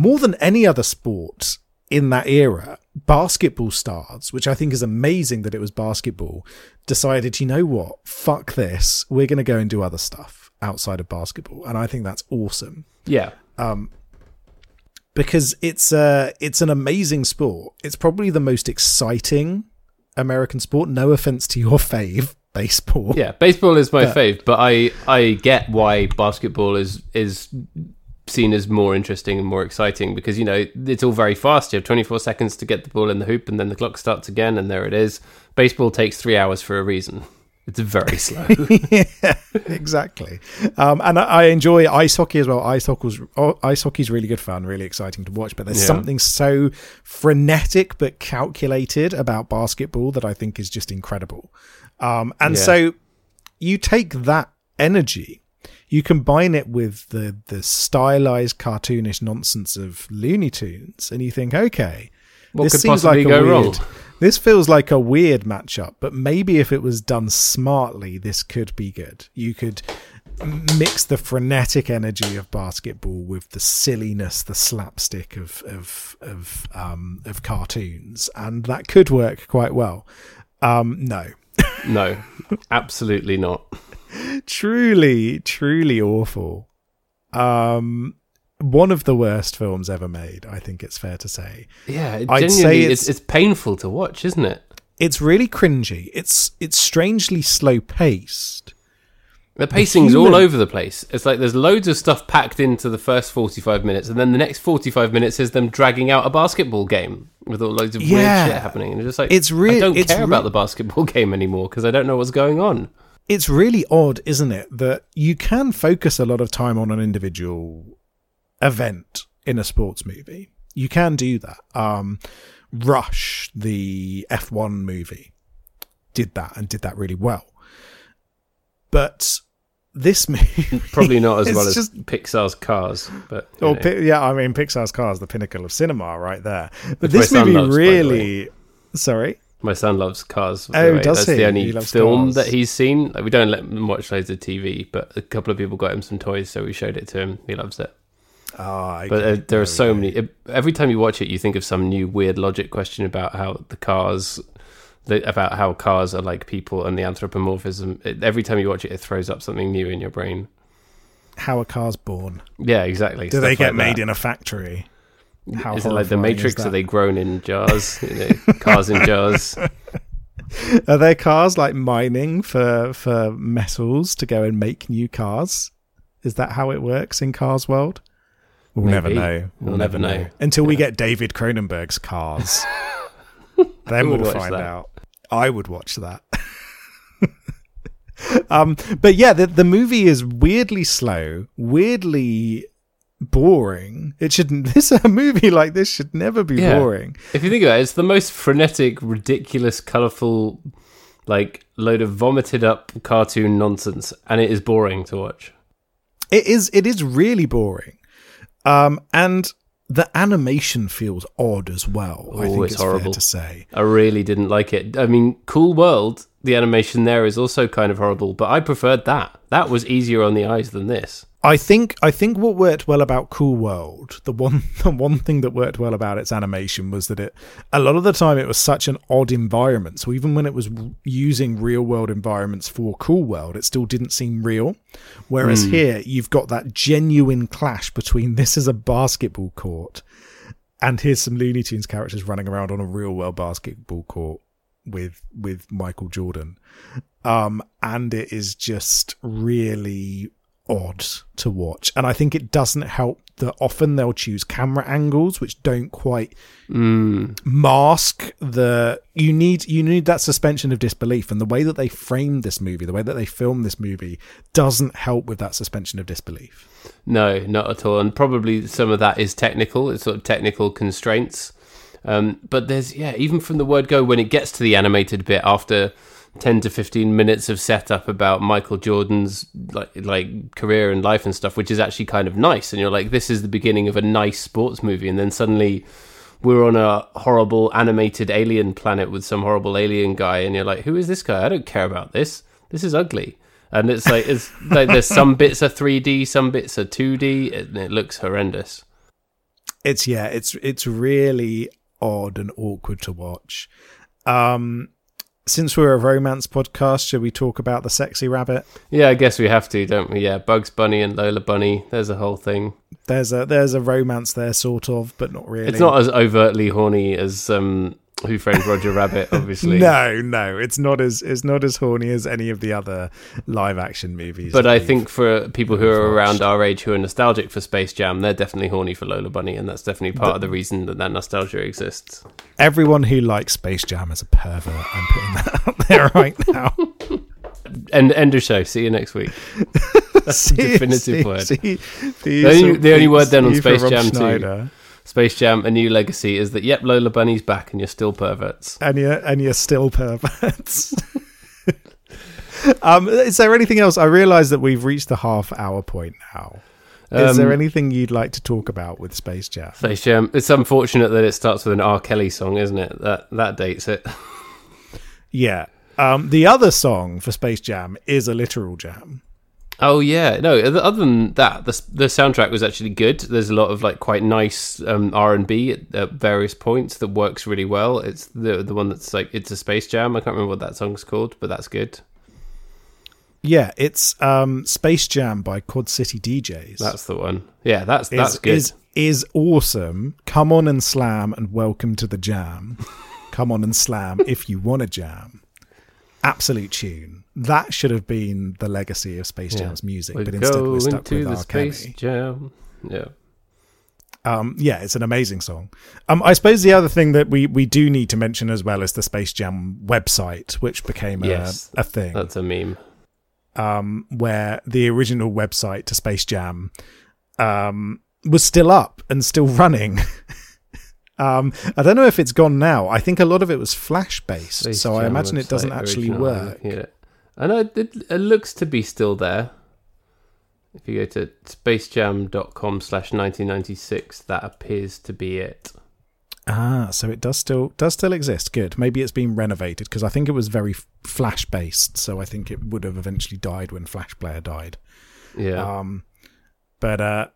more than any other sport in that era basketball stars which i think is amazing that it was basketball decided you know what fuck this we're going to go and do other stuff outside of basketball and i think that's awesome
Yeah, Um,
because it's uh it's an amazing sport. It's probably the most exciting American sport. No offense to your [LAUGHS] fave, baseball.
yeah. Baseball is my
But-
fave, but I I get why basketball is is seen as more interesting and more exciting because you know it's all very fast. You have 24 seconds to get the ball in the hoop, and then the clock starts again, and there it is. Baseball takes three hours for a reason. It's very slow. [LAUGHS]
yeah, exactly. Um, and I, I enjoy ice hockey as well. Ice hockey's oh, ice hockey's really good fun, really exciting to watch. But there's
Yeah.
something so frenetic but calculated about basketball that I think is just incredible. Um, and
Yeah.
so you take that energy, you combine it with the the stylized, cartoonish nonsense of Looney Tunes, and you think, okay,
What
this seems like a weird.
wrong?
This feels like a weird matchup, but maybe if it was done smartly, this could be good. You could mix the frenetic energy of basketball with the silliness, the slapstick of of of um, of cartoons, and that could work quite well. Um, no, [LAUGHS]
No, absolutely not.
Truly, truly awful. Um, one of the worst films ever made. I think it's fair to say.
Yeah, it
I'd say
it's,
it's-
it's painful to watch, isn't it?
It's really cringy. It's it's strangely slow paced.
The pacing's
human-
all over the place. It's like there's loads of stuff packed into the first 45 minutes, and then the next 45 minutes is them dragging out a basketball game with all loads of
Yeah.
weird shit happening. And it's just like,
It's really,
I don't care about the basketball [LAUGHS] game anymore because I don't know what's going on.
It's really odd, isn't it, that you can focus a lot of time on an individual event in a sports movie. You can do that. Um, Rush, the F1 movie, did that and did that really well. But this [LAUGHS] movie,
Probably not as well as
just-
Pixar's Cars, but.
Pi- yeah, I mean, Pixar's Cars, the pinnacle of cinema, right there. But
Which
this movie
loves,
really, sorry,
my son loves Cars.
Oh,
way.
does
That's
he?
the only
He
film
Cars.
that he's seen. Like, we don't let him watch loads of TV, but a couple of people got him some toys, so we showed it to him. He loves it.
ah,
But uh, there are so many. It, every time you watch it, you think of some new weird logic question about how the cars, the, about how cars are like people and the anthropomorphism. It, every time you watch it, it throws up something new in your brain.
How are cars born?
Yeah, exactly.
Do they get
like
made
that.
in a factory? How
Is it like the Matrix? Are they grown in jars? You know, cars in jars. [LAUGHS]
Are there cars like mining for for metals to go and make new cars? Is that how it works in Cars World? We'll never know.
We'll never know.
until we get David Cronenberg's Cars. [LAUGHS] then we'll find
that?
out. I would watch that. [LAUGHS] um, but yeah, the the movie is weirdly slow, weirdly boring. It shouldn't. [LAUGHS] This a movie like this should never be
Yeah.
boring.
If you think about it, it's the most frenetic, ridiculous, colourful, like load of vomited up cartoon nonsense, and it is boring to watch.
It is it is really boring. Um and the animation feels odd as well. I
Oh,
think
it's
it's,
horrible.
to say.
I really didn't like it. I mean, Cool World, the animation there is also kind of horrible, but I preferred that. That was easier on the eyes than this.
I think I think what worked well about Cool World, the one [LAUGHS] the one thing that worked well about its animation was that it a lot of the time it was such an odd environment. So even when it was using real world environments for Cool World, it still didn't seem real. Whereas here you've got that genuine clash between [LAUGHS] this is a basketball court and here's some Looney Tunes characters running around on a real world basketball court with with Michael Jordan. Um and it is just really odd to watch. And I think it doesn't help that often they'll choose camera angles which don't quite mask the you need you need that suspension of disbelief and the way that they framed this movie the way that they filmed this movie doesn't help with that suspension of disbelief
No, not at all. And probably some of that is technical, it's sort of technical constraints. Um, but there's, yeah, even from the word go, when it gets to the animated bit after 10 to 15 minutes of setup about Michael Jordan's like, like career and life and stuff, which is actually kind of nice. And you're like, this is the beginning of a nice sports movie. And then suddenly we're on a horrible animated alien planet with some horrible alien guy. And you're like, who is this guy? I don't care about this. This is ugly. And it's like, it's [LAUGHS] like there's some bits are 3D, some bits are 2D, and it looks horrendous.
it's yeah it's it's really odd and awkward to watch um since we're a romance podcast should we talk about the sexy rabbit
Yeah, I guess we have to, don't we? Yeah, Bugs Bunny and Lola Bunny. There's a whole thing.
there's a there's a romance there sort of but not really
It's not as overtly horny as um, Who Framed Roger Rabbit, [LAUGHS] obviously.
no no it's not as it's not as horny as any of the other live action movies
But I think for people who are around our age who are nostalgic for Space Jam, they're definitely horny for Lola Bunny, and that's definitely part of the reason that that nostalgia exists.
everyone who likes space jam is a pervert i'm putting that out there [LAUGHS] right now
end end of show. See you next week. [LAUGHS] That's the definitive word.
See,
The only- the only word then on Space Jam 2.
Schneider.
Space Jam: A New Legacy is that yep, Lola Bunny's back and you're still perverts.
and you're and you're still perverts. [LAUGHS] um, is there anything else? I realise that we've reached the half hour point now. Is
Um,
there anything you'd like to talk about with Space Jam?
Space Jam. It's unfortunate that it starts with an R. Kelly song, isn't it? That that dates it. [LAUGHS]
Yeah. Um, the other song for Space Jam is a literal jam.
Oh yeah, no. Other than that, the the soundtrack was actually good. There's a lot of like quite nice um, R and B at, at various points that works really well. It's the the one that's like it's a Space Jam. I can't remember what that song's called, but that's good.
Yeah, it's um, Space Jam by Quad City DJs.
That's the one. Yeah, that's
is,
that's good.
Is, is awesome. Come on and slam and welcome to the jam. Come on and slam if you want to jam. Absolute tune. That should have been the legacy of Space
Yeah.
Jam's music,
we
but instead we're stuck with
the
R.
Space. Jam. Yeah.
Um, yeah, it's an amazing song. Um, I suppose the other thing that we, we do need to mention as well is the Space Jam website, which became a,
Yes,
a thing.
That's a meme.
um, where the original website to Space Jam um, was still up and still running. [LAUGHS] um, I don't know if it's gone now. I think a lot of it was Flash based, so I imagine it doesn't actually work.
at it. It, it looks to be still there. If you go to spacejam.com slash 1996, that appears to be it.
Ah, so it does still does still exist. Good. Maybe it's been renovated because I think it was very Flash based. So I think it would have eventually died when Flash Player died.
Yeah.
Um, but uh,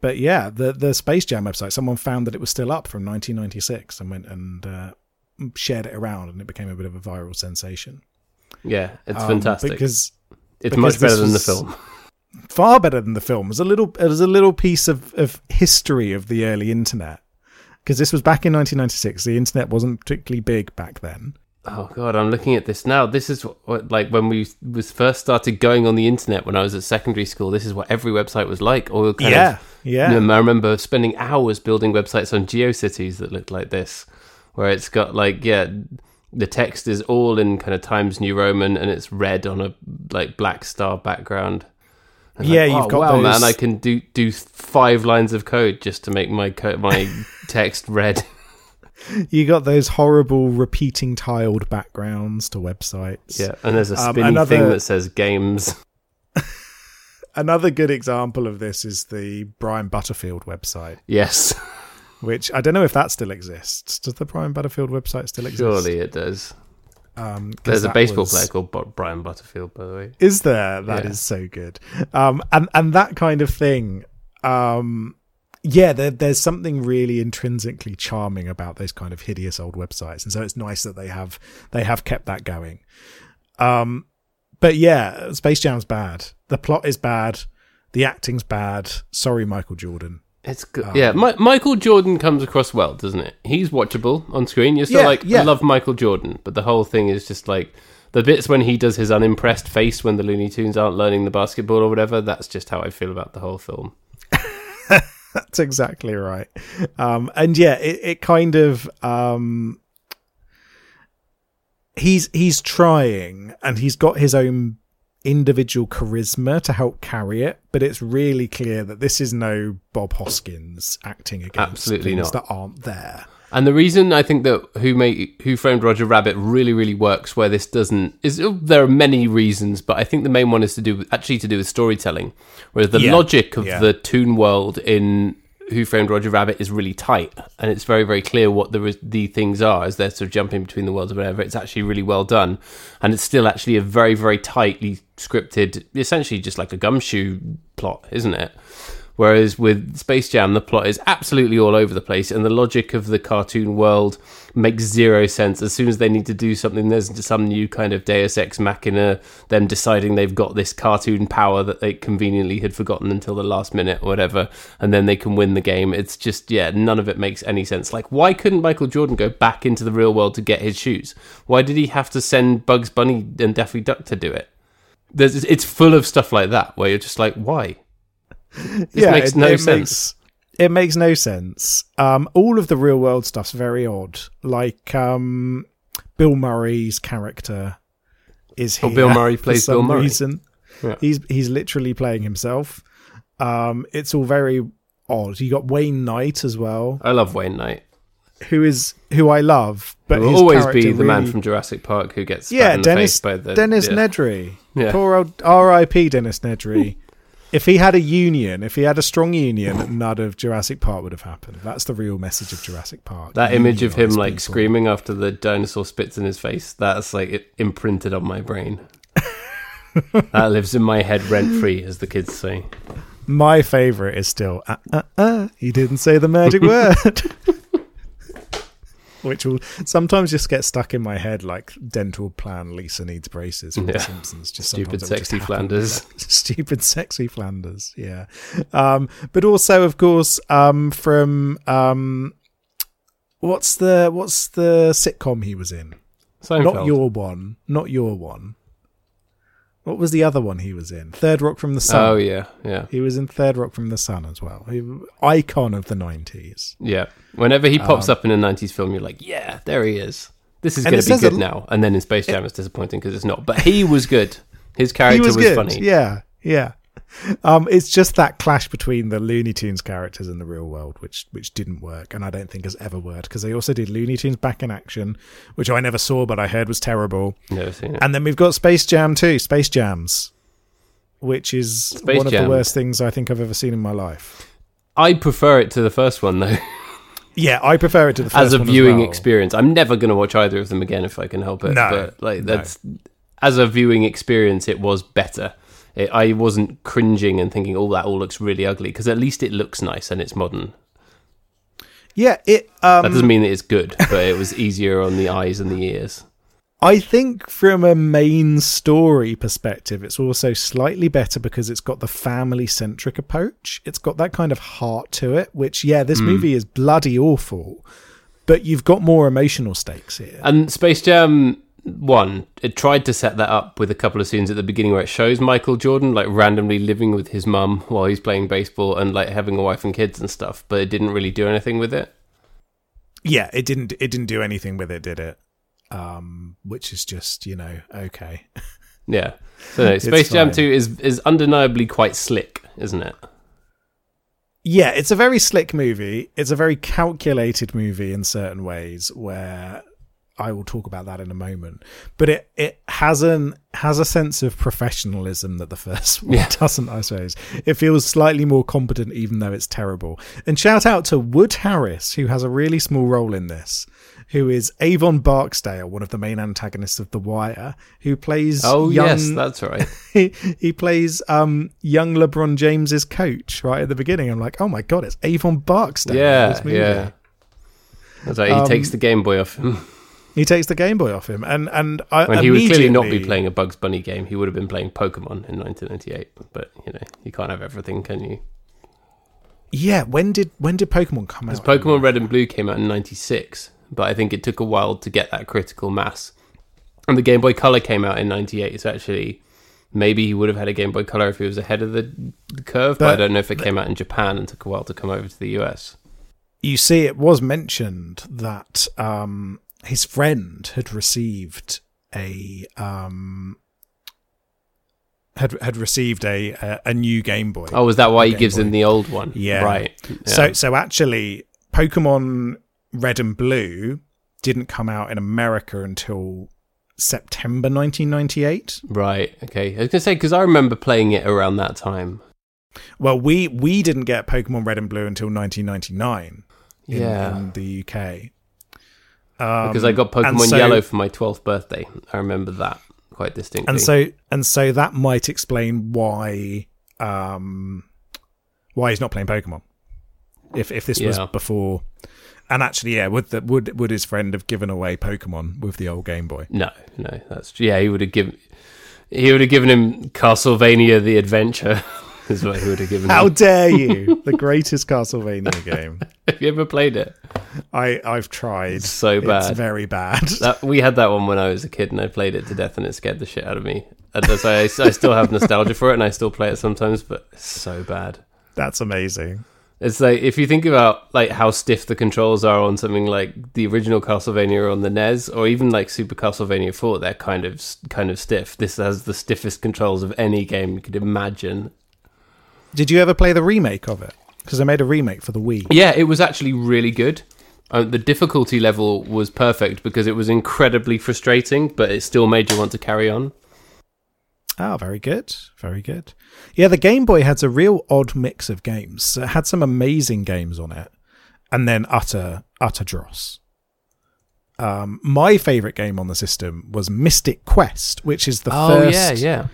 but yeah, the the Space Jam website. Someone found that it was still up from 1996 and went and uh, shared it around, and it became a bit of a viral sensation.
yeah, it's
Um,
fantastic.
because
it's
because
much better than the film.
far better than the film. It was a little it was a little piece of of history of the early internet because this was back in 1996. The internet wasn't particularly big back then.
Oh god, I'm looking at this now. This is what, what like when we was first started going on the internet when I was at secondary school. This is what every website was like. Or kind
yeah,
of,
yeah.
You know, I remember spending hours building websites on GeoCities that looked like this, where it's got like yeah, the text is all in kind of Times New Roman and it's red on a like black star background. And
Yeah,
like,
you've
oh,
got
wow,
those-
man! I can do do five lines of code just to make my co- my [LAUGHS] text red.
You got those horrible repeating tiled backgrounds to websites.
Yeah, and there's a
Um, another-
thing that says games. [LAUGHS]
Another good example of this is the Brian Butterfield website,
Yes,
which I don't know if that still exists. Does the Brian Butterfield website still exist?
surely it does.
Um,
There's a baseball
was-
player called Brian Butterfield, by the way.
Is there? That is
Yeah.
so good. Um, and and that kind of thing. Um, yeah, there, there's something really intrinsically charming about those kind of hideous old websites, and so it's nice that they have they have kept that going. Um, but yeah, Space Jam's bad. The plot is bad. The acting's bad. Sorry, Michael Jordan.
It's good.
Um,
yeah, Mi- Michael Jordan comes across well, doesn't it? He's watchable on screen. You're still
Yeah,
like,
yeah.
I love Michael Jordan, but the whole thing is just like the bits when he does his unimpressed face when the Looney Tunes aren't learning the basketball or whatever. That's just how I feel about the whole film. [LAUGHS]
That's exactly right. Um, and yeah, it, it kind of um, he's he's trying, and he's got his own individual charisma to help carry it. But it's really clear that this is no Bob Hoskins acting against
Absolutely
things
not.
that aren't there.
And the reason I think that Who Made Who Framed Roger Rabbit really, really works where this doesn't is oh, there are many reasons, but I think the main one is to do with, actually to do with storytelling. Whereas the
Yeah.
logic of
Yeah.
the Toon world in Who Framed Roger Rabbit is really tight, and it's very, very clear what the the things are as they're sort of jumping between the worlds or whatever. It's actually really well done, and it's still actually a very, very tightly scripted, essentially just like a gumshoe plot, isn't it? Whereas with Space Jam, the plot is absolutely all over the place, and the logic of the cartoon world makes zero sense. As soon as they need to do something, there's some new kind of Deus Ex Machina, them deciding they've got this cartoon power that they conveniently had forgotten until the last minute or whatever, and then they can win the game. It's just, yeah, none of it makes any sense. Like, why couldn't Michael Jordan go back into the real world to get his shoes? Why did he have to send Bugs Bunny and Daffy Duck to do it? There's, it's full of stuff like that where you're just like, why? This makes no sense.
Makes, it makes no sense. Um, all of the real world stuff's very odd. Like um, Bill Murray's character is here.
Oh, Bill Murray [LAUGHS]
for
plays
some
Bill Murray.
Reason.
Yeah.
He's he's literally playing himself. Um, it's all very odd. You got Wayne Knight as well,
I love Wayne Knight.
who is who I love, but
will always be the man from Jurassic Park who gets
yeah,
in the
Dennis
face by the
Dennis
yeah.
Nedry.
Yeah.
Poor old R.I.P. Dennis Nedry. [LAUGHS] if he had a union, if he had a strong union, none of Jurassic Park would have happened. That's the real message of Jurassic Park.
That image of him like
people.
screaming after the dinosaur spits in his face, that's like it imprinted on my brain. [LAUGHS] that lives in my head rent free, as the kids say.
My favorite is still uh, uh, uh, he didn't say the magic [LAUGHS] word. Which will sometimes just get stuck in my head like dental plan Lisa needs braces from
Yeah.
The Simpsons. Just
Stupid,
will just
sexy. Flanders. [LAUGHS]
Stupid sexy Flanders, yeah. Um, but also of course um, from um, what's the what's the sitcom he was in?
Seinfeld.
Not your one. Not your one. What was the other one he was in? Third Rock from the Sun.
Oh yeah, yeah,
He was in Third Rock from the Sun as well. He, icon of the nineties.
yeah. Whenever he pops
Um,
up in a '90s film, you're like, yeah, there he is. This is going to be
says a
good now. And then in Space Jam, it's disappointing because it's not. But he was good. His character
He was,
was,
good.
funny.
Yeah, yeah. Um, it's just that clash between the Looney Tunes characters and the real world, which which didn't work, and I don't think has ever worked because they also did Looney Tunes back in action, which I never saw but I heard was terrible.
Never seen it.
And then we've got Space Jam too, Space Jams, which is
Space
one of the worst things I think I've ever seen in my life.
I prefer it to the first one though, [LAUGHS]
Yeah, I prefer it to the first
as a viewing
well.
experience. I'm never going to watch either of them again if I can help it.
No,
but like
no.
that's as a viewing experience, it was better. It, I wasn't cringing and thinking, "Oh, that all looks really ugly," because at least it looks nice and it's modern.
Yeah, it. Um,
That doesn't mean that it's good, but it was easier on the eyes and the ears.
I think from a main story perspective, it's also slightly better because it's got the family centric approach. It's got that kind of heart to it, which, yeah, this movie is bloody awful, but you've got more emotional stakes here.
And Space Jam one, it tried to set that up with a couple of scenes at the beginning where it shows Michael Jordan like randomly living with his mum while he's playing baseball and like having a wife and kids and stuff, but it didn't really do anything with it.
Yeah, it didn't. It didn't do anything with it, did it? Um, which is just, you know, okay. [LAUGHS]
Yeah. So no, Space Jam 2 is is undeniably quite slick, isn't it?
Yeah, it's a very slick movie. It's a very calculated movie in certain ways where I will talk about that in a moment. But it, it has an has a sense of professionalism that the first [LAUGHS] one
Yeah.
doesn't, I suppose. It feels slightly more competent even though it's terrible. And shout out to Wood Harris, who has a really small role in this, who is Avon Barksdale, one of the main antagonists of The Wire, who plays
Oh
young,
yes, that's right. [LAUGHS]
he, he plays um, young LeBron James's coach right at the beginning. I'm like, oh my god, it's Avon Barksdale. in
yeah,
this movie.
yeah. That's right. He
Um,
takes the Game Boy off him. [LAUGHS]
He takes the Game Boy off him, and and I
when he would clearly not be playing a Bugs Bunny game. He would have been playing Pokemon in 1998. But you know, you can't have everything, can you?
Yeah, when did when did Pokemon come
Because
out?
Pokemon Red and Blue came out in '96, but I think it took a while to get that critical mass. And the Game Boy Color came out in '98, so actually, maybe he would have had a Game Boy Color if he was ahead of the, curve. But, I don't know if it came out in Japan and took a while to come over to the US.
You see, it was mentioned that um, his friend had received a um, had had received a a, a new Game Boy.
Oh, was that why he
Game
gives
Boy.
him the old one?
Yeah.
right. Yeah.
So so actually, Pokemon Red and Blue didn't come out in America until September 1998.
right. Okay. I was gonna say because I remember playing it around that time.
Well, we we didn't get Pokemon Red and Blue until 1999 in,
Yeah.
in the UK. Um,
Because I got Pokemon
so-
Yellow for my 12th birthday. I remember that quite distinctly.
and so and so that might explain why um why he's not playing Pokemon. If if this was before, and actually, yeah, would the, would would his friend have given away Pokemon with the old Game Boy?
No, no, that's yeah. He would have given he would have given him Castlevania: The Adventure. [LAUGHS] is what he would have given
How
him.
dare [LAUGHS] you! the greatest Castlevania game.
Have you ever played it?
I I've tried.
It's so
It's
bad.
very bad.
That, we had that one when I was a kid, and I played it to death, and it scared the shit out of me. And so I, I still have nostalgia for it, and I still play it sometimes, but it's so bad.
That's amazing.
It's like if you think about like how stiff the controls are on something like the original Castlevania or on the NES, or even like Super Castlevania Four, they're kind of kind of stiff. This has the stiffest controls of any game you could imagine.
Did you ever play the remake of it? Because they made a remake for the Wii.
Yeah, it was actually really good. Uh, the difficulty level was perfect because it was incredibly frustrating, but it still made you want to carry on.
Oh, very good. Very good. Yeah, the Game Boy had a real odd mix of games. It had some amazing games on it, and then utter, utter dross. Um, my favorite game on the system was Mystic Quest, which is the
oh
first,
yeah, yeah.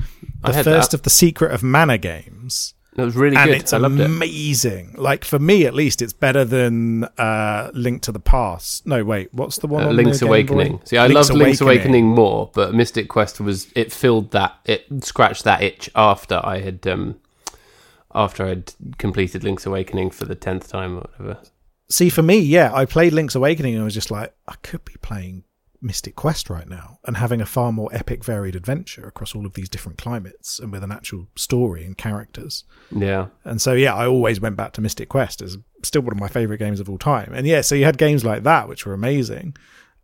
The first
that.
of the Secret of Mana games.
It was really
and
good.
it's
I loved it.
amazing. Like for me, at least, it's better than uh, Link to the Past. No, wait, what's the one?
Uh,
on
Link's
the?
Awakening. See, I loved Link's Awakening more, but Mystic Quest was it filled that it scratched that itch after I had um after I'd completed Link's Awakening for the tenth time or whatever.
See, for me, yeah, I played Link's Awakening and I was just like, I could be playing Mystic Quest right now and having a far more epic, varied adventure across all of these different climates and with an actual story and characters.
Yeah.
And so, yeah, I always went back to Mystic Quest as still one of my favorite games of all time. And yeah, so you had games like that, which were amazing.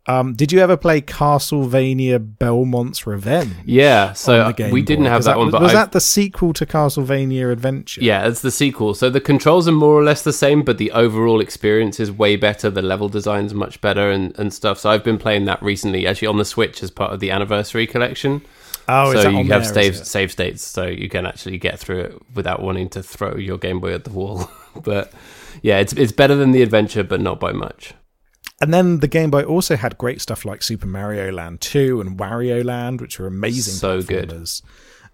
Um, did you ever play Castlevania Belmont's Revenge?
Yeah, so
Game
we didn't have that, one,
was,
but
was
I've-
that the sequel to Castlevania Adventure?
Yeah, it's the sequel. So the controls are more or less the same, but the overall experience is way better. The level design's much better and, and stuff. So I've been playing that recently, actually on the Switch as part of the anniversary collection.
Oh,
so
that
you have
there,
save save states, so you can actually get through it without wanting to throw your Game Boy at the wall. [LAUGHS] but yeah, it's it's better than the adventure, but not by much.
And then the Game Boy also had great stuff like Super Mario Land 2 and Wario Land, which were amazing
So good.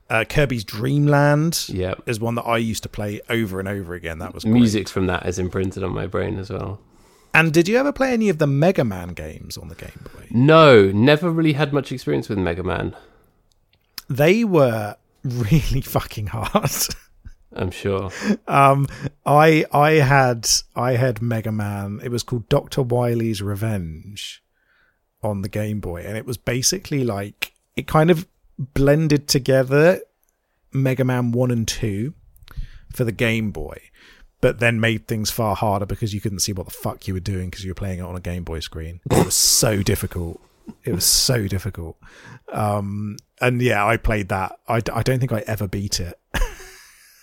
Uh, Kirby's Dream Land
Yeah,
is one that I used to play over and over again. That was great.
music from that is imprinted on my brain as well.
And did you ever play any of the Mega Man games on the Game Boy?
No, never really had much experience with Mega Man.
They were [LAUGHS] really fucking hard. [LAUGHS]
I'm sure.
um, I I had I had Mega Man. It was called Doctor Wily's Revenge on the Game Boy, and it was basically like it kind of blended together Mega Man One and Two for the Game Boy, but then made things far harder because you couldn't see what the fuck you were doing because you were playing it on a Game Boy screen. It was so difficult. It was so difficult. Um, and yeah, I played that. I, I don't think I ever beat it [LAUGHS]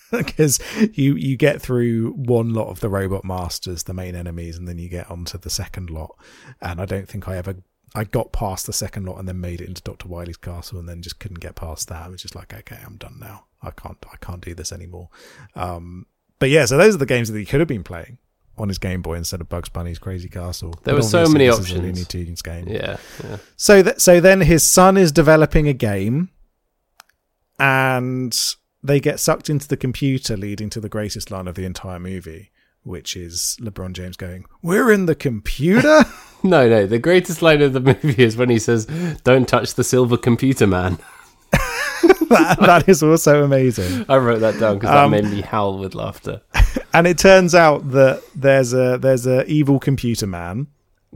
[LAUGHS] because you you get through one lot of the robot masters, the main enemies, and then you get onto the second lot. And I don't think I ever I got past the second lot and then made it into Doctor Wily's castle, and then just couldn't get past that. I was just like, okay, I'm done now. I can't I can't do this anymore. Um, but yeah, so those are the games that he could have been playing on his Game Boy instead of Bugs Bunny's Crazy Castle.
There were so many
this is a
options.
Looney Tunes game.
Yeah, yeah.
So that so then his son is developing a game, and they get sucked into the computer, leading to the greatest line of the entire movie, which is LeBron James going, "We're in the computer." [LAUGHS]
No, no. The greatest line of the movie is when he says, "Don't touch the silver computer, man." [LAUGHS]
that, that is also amazing.
I wrote that down because that
Um,
made me howl with laughter. [LAUGHS]
And it turns out that there's a there's a evil computer man.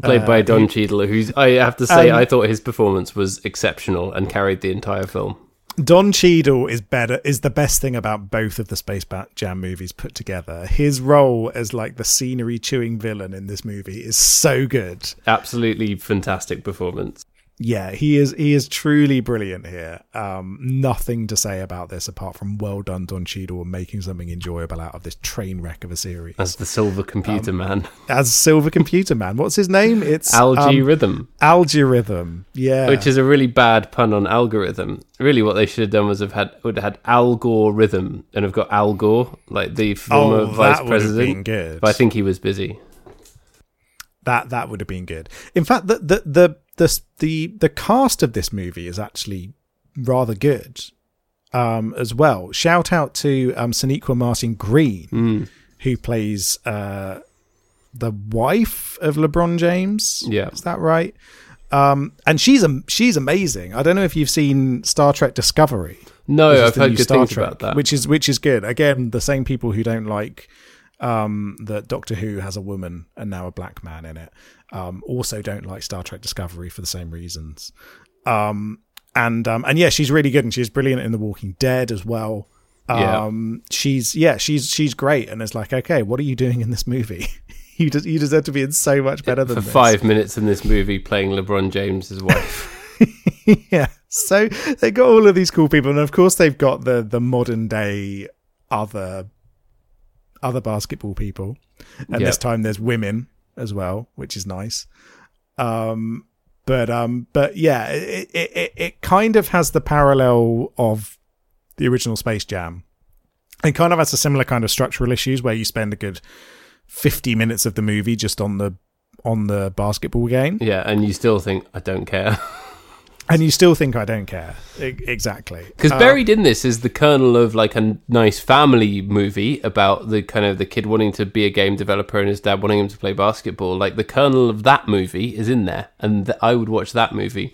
Played by
uh,
Don
he-
Cheadle, who's I have to say
Um,
I thought his performance was exceptional and carried the entire film.
Don Cheadle is better is the best thing about both of the Space Jam movies put together. His role as like the scenery chewing villain in this movie is so good.
Absolutely fantastic performance.
Yeah, he is he is truly brilliant here. Um, nothing to say about this apart from well done, Don Cheadle, and making something enjoyable out of this train wreck of a series.
As the silver computer man,
As Silver Computer Man, what's his name? It's
Al-G
um,
Rhythm,
Algorithm. Yeah,
which is a really bad pun on algorithm. Really, what they should have done was have had would have had Al Gore Rhythm and have got Al Gore, like the former
oh,
vice
that would have been
president.
good.
But I think he was busy.
that that would have been good. In fact, the the the the the, the cast of this movie is actually rather good um, as well. Shout out to um, Sonequa Martin Green,
Mm.
who plays uh, the wife of LeBron James.
Yeah.
is that right? Um, and she's am- she's amazing. I don't know if you've seen Star Trek Discovery.
No, I've heard good
Star
things
Trek,
about that.
which is which is good. Again, the same people who don't like um, that Doctor Who has a woman and now a black man in it, um, also don't like Star Trek Discovery for the same reasons. Um, and um, and yeah, she's really good and she's brilliant in The Walking Dead as well.
Yeah.
Um, she's yeah, she's she's great, and it's like, okay, what are you doing in this movie? [LAUGHS] you des- you deserve to be in so much better than
For
this.
five minutes in this movie, playing LeBron James's wife. [LAUGHS] [LAUGHS]
yeah. So they got all of these cool people, and of course they've got the the modern day other other basketball people, and this time there's women as well, which is nice. Um, but um, but yeah, it, it it it kind of has the parallel of the original Space Jam. It kind of has a similar kind of structural issues where you spend a good fifty minutes of the movie just on the on the basketball game.
yeah, and you still think I don't care. [LAUGHS]
And you still think I don't care. Exactly.
Because
Uh,
buried in this is the kernel of like a nice family movie about the kind of the kid wanting to be a game developer and his dad wanting him to play basketball. Like the kernel of that movie is in there, and th- I would watch that movie.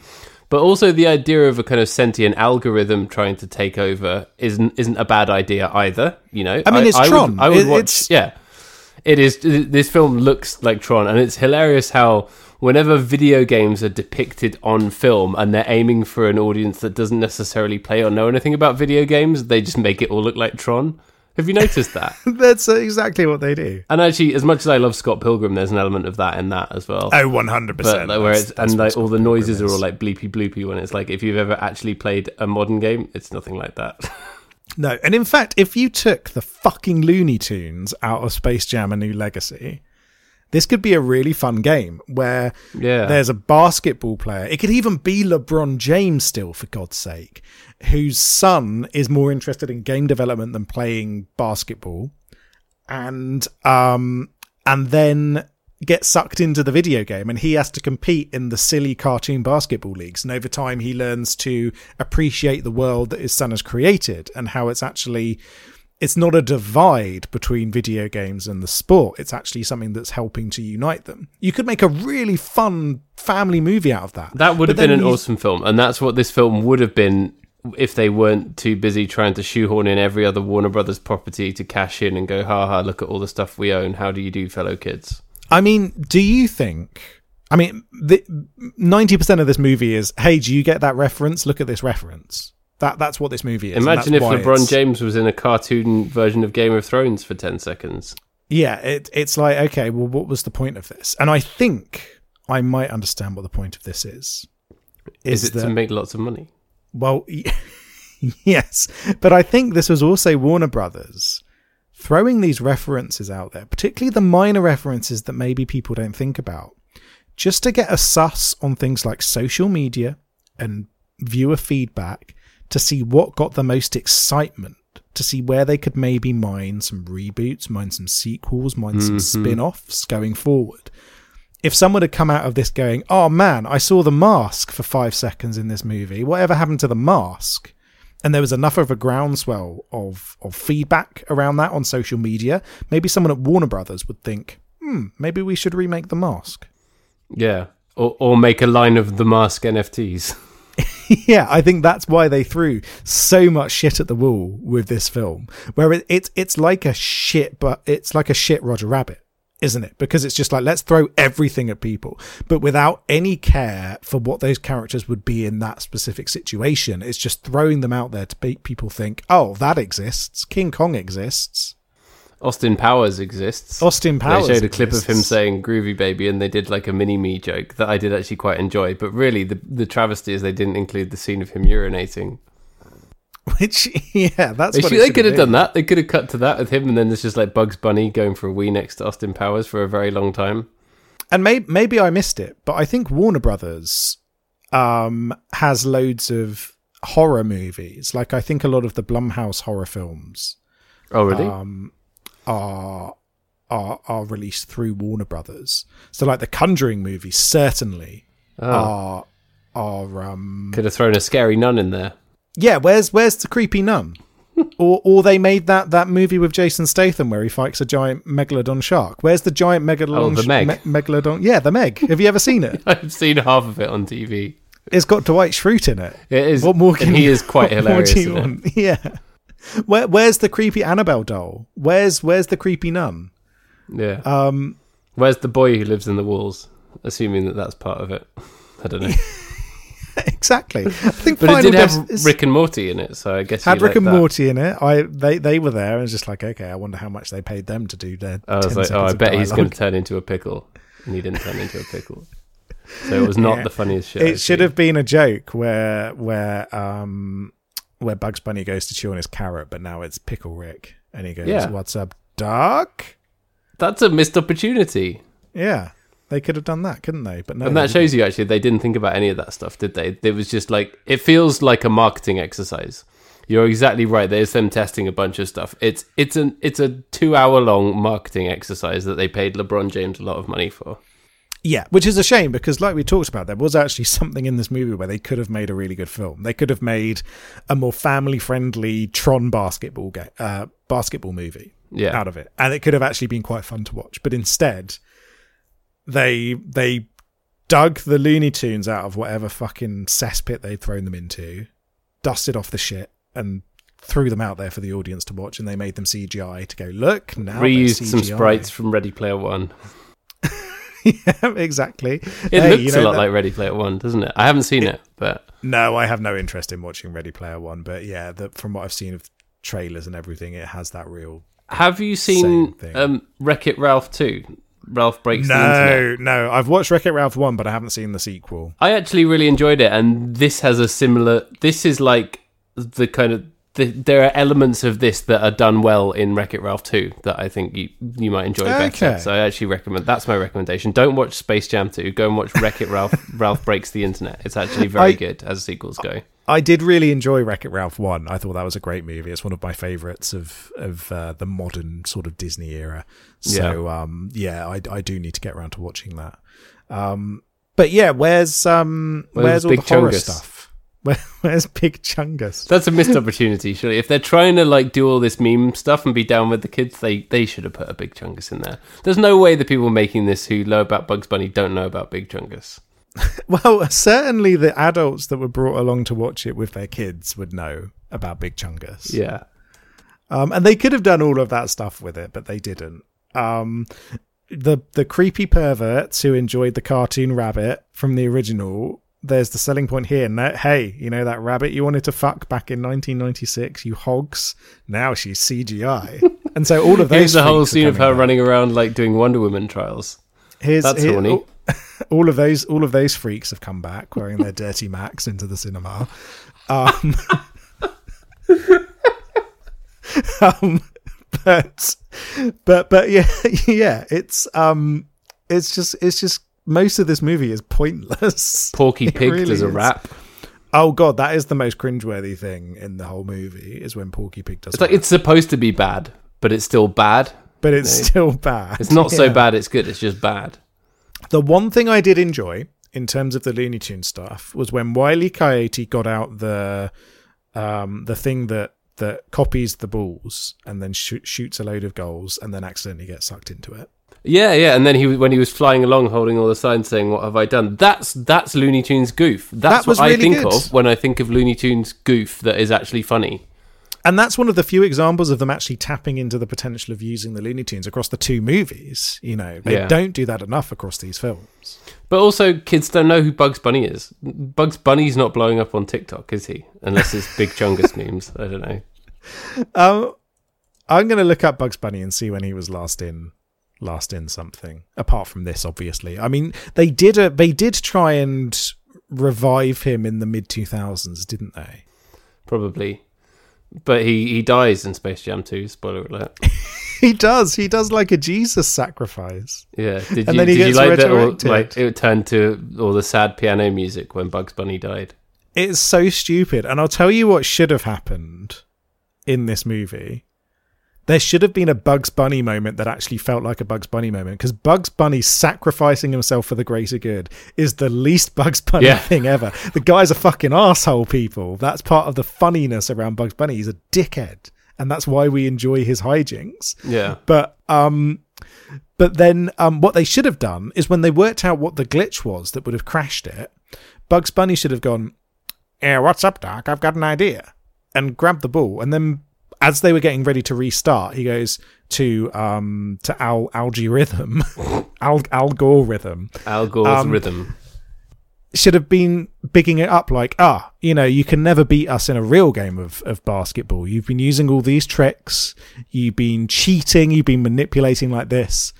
But also the idea of a kind of sentient algorithm trying to take over isn't isn't a bad idea either. You know,
I mean, it's
would-
Tron.
I would
It-
watch.
it's-
Yeah, it is. This film looks like Tron, and it's hilarious how whenever video games are depicted on film and they're aiming for an audience that doesn't necessarily play or know anything about video games, they just make it all look like Tron. Have you noticed that? [LAUGHS]
That's exactly what they do.
and actually, as much as I love Scott Pilgrim, there's an element of that in that as well.
Oh, 100%.
But like, where it's,
that's
and like all the noises are all like bleepy bloopy when it's like if you've ever actually played a modern game, it's nothing like that. [LAUGHS]
No, and in fact, if you took the fucking Looney Tunes out of Space Jam A New Legacy, this could be a really fun game where
Yeah.
there's a basketball player. It could even be LeBron James still, for God's sake, whose son is more interested in game development than playing basketball. And um and then get sucked into the video game and he has to compete in the silly cartoon basketball leagues and over time he learns to appreciate the world that his son has created and how it's actually it's not a divide between video games and the sport it's actually something that's helping to unite them you could make a really fun family movie out of that
That would
But
have been an
you-
awesome film, and that's what this film would have been if they weren't too busy trying to shoehorn in every other Warner Brothers property to cash in and go, ha ha, look at all the stuff we own. How do you do, fellow kids?
I mean, do you think? I mean, ninety percent of this movie is, "Hey, do you get that reference? Look at this reference." That that's what this movie is.
Imagine if LeBron
it's-
James was in a cartoon version of Game of Thrones for 10 seconds.
Yeah, it, it's like, okay, well, what was the point of this? And I think I might understand what the point of this is.
Is, it
that
to make lots of money?
well, [LAUGHS] yes, but I think this was also Warner Brothers throwing these references out there, particularly the minor references that maybe people don't think about, just to get a suss on things like social media and viewer feedback to see what got the most excitement, to see where they could maybe mine some reboots, mine some sequels, mine some spin offs going forward. If someone had come out of this going, oh man, I saw the mask for five seconds in this movie, whatever happened to the mask? And there was enough of a groundswell of, of feedback around that on social media, maybe someone at Warner Brothers would think, hmm, maybe we should remake the mask.
Yeah. Or, or make a line of the mask NFTs. [LAUGHS] [LAUGHS]
yeah, I think that's why they threw so much shit at the wall with this film, where it, it's it's like a shit, but it's like a shit Roger Rabbit, isn't it? Because it's just like let's throw everything at people, but without any care for what those characters would be in that specific situation. It's just throwing them out there to make people think, oh, that exists. King Kong exists.
Austin Powers exists.
Austin Powers.
They showed a clip of him saying "groovy baby," and they did like a mini me joke that I did actually quite enjoy. But really, the the travesty is they didn't include the scene of him urinating. [LAUGHS]
which yeah, that's
They,
what
should,
it
they could have done that. They could have cut to that with him, and then there's just like Bugs Bunny going for a wee next to Austin Powers for a very long time.
and maybe maybe I missed it, but I think Warner Brothers um, has loads of horror movies. Like I think a lot of the Blumhouse horror films
Oh, really?
um, are are are released through Warner Brothers. So like the Conjuring movies certainly
oh.
are are um
Could have thrown a scary nun in there.
yeah. Where's where's the creepy nun? [LAUGHS] or or they made that that movie with Jason Statham where he fights a giant megalodon shark. Where's the giant megalodon?
Oh, the Meg.
me- megalodon. Yeah, the Meg. Have you ever seen it? [LAUGHS]
I've seen half of it on TV.
It's got Dwight Schrute in it.
It is.
What more can
he
you-
is quite [LAUGHS] hilarious.
do you want? Yeah. Where, where's the creepy Annabelle doll? Where's where's the creepy nun?
Yeah.
Um,
Where's the boy who lives in the walls? Assuming that that's part of it. I don't know. [LAUGHS]
exactly. I think
But
Final
it did have
is-
Rick and Morty in it, so I guess
had Rick and
that.
Morty in it. I they they were there, and it's just like, okay, I wonder how much they paid them to do their.
I was
10
like, oh, I bet he's going to turn into a pickle, and he didn't turn into a pickle. So it was not
Yeah.
the funniest shit.
It
I've
should
seen.
have been a joke where where um where Bugs Bunny goes to chew on his carrot, but now it's Pickle Rick, and he goes,
Yeah.
"What's up, Doc?"
That's a missed opportunity,
Yeah, they could have done that, couldn't they? But no,
and that shows you actually they didn't think about any of that stuff, did they? It was just like it feels like a marketing exercise. You're exactly right. There's them testing a bunch of stuff. It's it's an it's a two hour long marketing exercise that they paid LeBron James a lot of money for.
Yeah, which is a shame because, like we talked about, there was actually something in this movie where they could have made a really good film. They could have made a more family-friendly Tron basketball game, uh, basketball movie
Yeah,
out of it, and it could have actually been quite fun to watch. But instead, they they dug the Looney Tunes out of whatever fucking cesspit they'd thrown them into, dusted off the shit, and threw them out there for the audience to watch. And they made them CGI to go look now.
reused some sprites from Ready Player One. [LAUGHS] [LAUGHS]
yeah, exactly.
It
Hey,
looks
you
a lot
that-
like Ready Player One, doesn't it? I haven't seen it, but
No, I have no interest in watching Ready Player One, but yeah, the, from what I've seen of trailers and everything, it has that real.
have you seen um, Wreck It Ralph two? Ralph breaks the internet.
No, no, I've watched Wreck It Ralph one, but I haven't seen the sequel.
I actually really enjoyed it, and this has a similar. This is like the kind of. The, there are elements of this that are done well in Wreck It Ralph 2 that I think you you might enjoy better.
Okay.
So I actually recommend. That's my recommendation. Don't watch Space Jam 2. Go and watch Wreck It Ralph. [LAUGHS] Ralph breaks the internet. It's actually very
I-
good as sequels go.
I did really enjoy Wreck It Ralph one. I thought that was a great movie. It's one of my favorites of of uh, the modern sort of Disney era. So um, yeah, I, I do need to get around to watching that. Um, but yeah, where's um
Where's
where's, all the horror
Chungus?
stuff? Where, [LAUGHS] where's Big Chungus?
That's a missed opportunity, surely. If they're trying to like do all this meme stuff and be down with the kids, they they should have put a Big Chungus in there. There's no way the people making this who know about Bugs Bunny don't know about Big Chungus. [LAUGHS]
Well, certainly the adults that were brought along to watch it with their kids would know about Big Chungus.
Yeah.
Um, and they could have done all of that stuff with it, but they didn't. Um, the the creepy perverts who enjoyed the cartoon rabbit from the original. There's the selling point here. No, hey, you know that rabbit you wanted to fuck back in 1996, you hogs. Now she's CGI, [LAUGHS] and so all of those.
Here's the whole scene of her
back.
running around like doing Wonder Woman trials.
Here's,
That's
here-
horny.
all, [LAUGHS] all of those, all of those freaks have come back wearing their dirty Macs into the cinema. Um, [LAUGHS] um, but, but, but yeah, yeah, it's um, it's just, it's just most of this movie is pointless. [LAUGHS]
Porky Pig
really
does a rap.
Oh god, that is the most cringeworthy thing in the whole movie is when Porky Pig does.
It's like
rap.
it's supposed to be bad, but it's still bad.
but it's still bad.
It's not so bad it's good, it's just bad.
The one thing I did enjoy in terms of the Looney Tunes stuff was when Wiley Coyote got out the um, the thing that that copies the balls and then shoot, shoots a load of goals and then accidentally gets sucked into it.
Yeah, yeah, and then he when he was flying along holding all the signs saying what have I done? That's that's Looney Tunes goof. That's what I think
good.
of when I think of Looney Tunes goof that is actually funny.
And that's one of the few examples of them actually tapping into the potential of using the Looney Tunes across the two movies. You know, they
Yeah.
don't do that enough across these films.
But also kids don't know who Bugs Bunny is. Bugs Bunny's not blowing up on TikTok, is he? Unless it's Big Chungus [LAUGHS] memes. I don't know.
Um, I'm going to look up Bugs Bunny and see when he was last in last in something. Apart from this, obviously. I mean, they did a they did try and revive him in the mid 2000s, didn't they?
Probably. But he, he dies in Space Jam 2, spoiler alert. [LAUGHS]
He does. He does like a Jesus sacrifice.
Yeah. Did
And
you,
then he
did you
gets
like that all, like it turned to all the sad piano music when Bugs Bunny died?
It's so stupid. And I'll tell you what should have happened in this movie. There should have been a Bugs Bunny moment that actually felt like a Bugs Bunny moment because Bugs Bunny sacrificing himself for the greater good is the least [LAUGHS] Bugs Bunny
Yeah.
thing ever. The guy's a fucking asshole, people. That's part of the funniness around Bugs Bunny. He's a dickhead, and that's why we enjoy his hijinks.
Yeah.
But um, but then um, what they should have done is when they worked out what the glitch was that would have crashed it, Bugs Bunny should have gone, "Yeah, what's up, Doc? I've got an idea," and grabbed the ball. And then, as they were getting ready to restart, he goes to um to Al Al-G Rhythm, [LAUGHS] Al Al Gore Rhythm.
Al Gore's
Um,
rhythm.
should have been bigging it up like, ah, you know, you can never beat us in a real game of, of basketball. You've been using all these tricks, you've been cheating, you've been manipulating like this.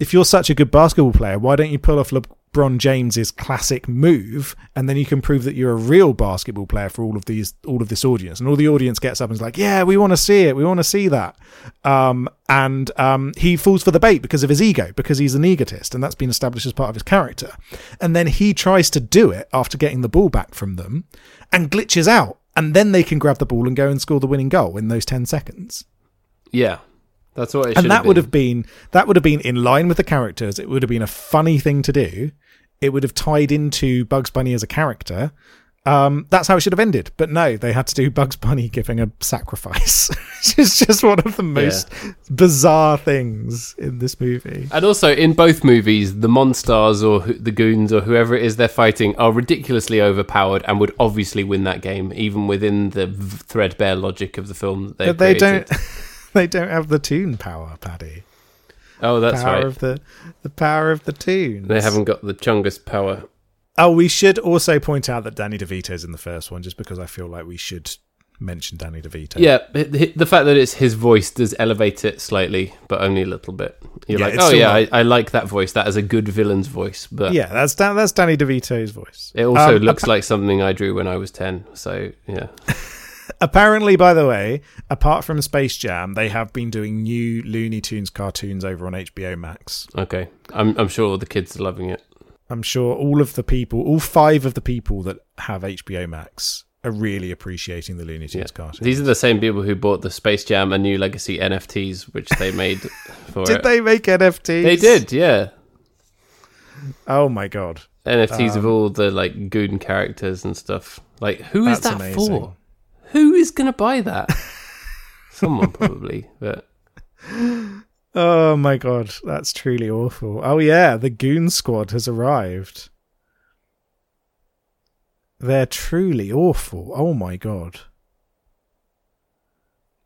If you're such a good basketball player, why don't you pull off LeBron James's classic move, and then you can prove that you're a real basketball player for all of these, all of this audience, and all the audience gets up and is like, "Yeah, we want to see it, we want to see that," um, and um, he falls for the bait because of his ego, because he's an egotist, and that's been established as part of his character. And then he tries to do it after getting the ball back from them, and glitches out, and then they can grab the ball and go and score the winning goal in those ten seconds.
Yeah, that's what it should
and that
have
would have been that would have been in line with the characters. It would have been a funny thing to do. It would have tied into Bugs Bunny as a character. Um, that's how it should have ended. But no, they had to do Bugs Bunny giving a sacrifice, [LAUGHS] which is just one of the most bizarre things in this movie.
And also, in both movies, the Monstars or the Goons or whoever it is they're fighting are ridiculously overpowered and would obviously win that game, even within the threadbare logic of the film that they
But they
created.
don't. [LAUGHS] They don't have the tune power, Paddy.
Oh, that's
power
right.
of the the power of the tunes.
They haven't got the Chungus power.
Oh, we should also point out that Danny DeVito's in the first one, just because I feel like we should mention Danny DeVito.
Yeah, the fact that it's his voice does elevate it slightly, but only a little bit. You're
Yeah,
like, oh yeah, I, I like that voice. That is a good villain's voice. But
yeah, that's Dan- that's Danny DeVito's voice.
it also
Um,
looks like something I drew when I was ten. So yeah, [LAUGHS]
Apparently, by the way, apart from Space Jam, they have been doing new Looney Tunes cartoons over on HBO Max.
okay. I'm I'm sure the kids are loving it.
I'm sure all of the people, all five of the people that have HBO Max, are really appreciating the Looney
Yeah.
Tunes cartoon.
These are the same people who bought the Space Jam and New Legacy NFTs, which they made [LAUGHS] for
Did
it.
they make NFTs?
They did, yeah.
Oh my god,
NFTs of
Um,
all the like goon characters and stuff. Like, who is that
amazing.
for? Who is gonna buy that? [LAUGHS] Someone probably, but
oh my god, that's truly awful. Oh yeah, the Goon Squad has arrived. They're truly awful. Oh my god.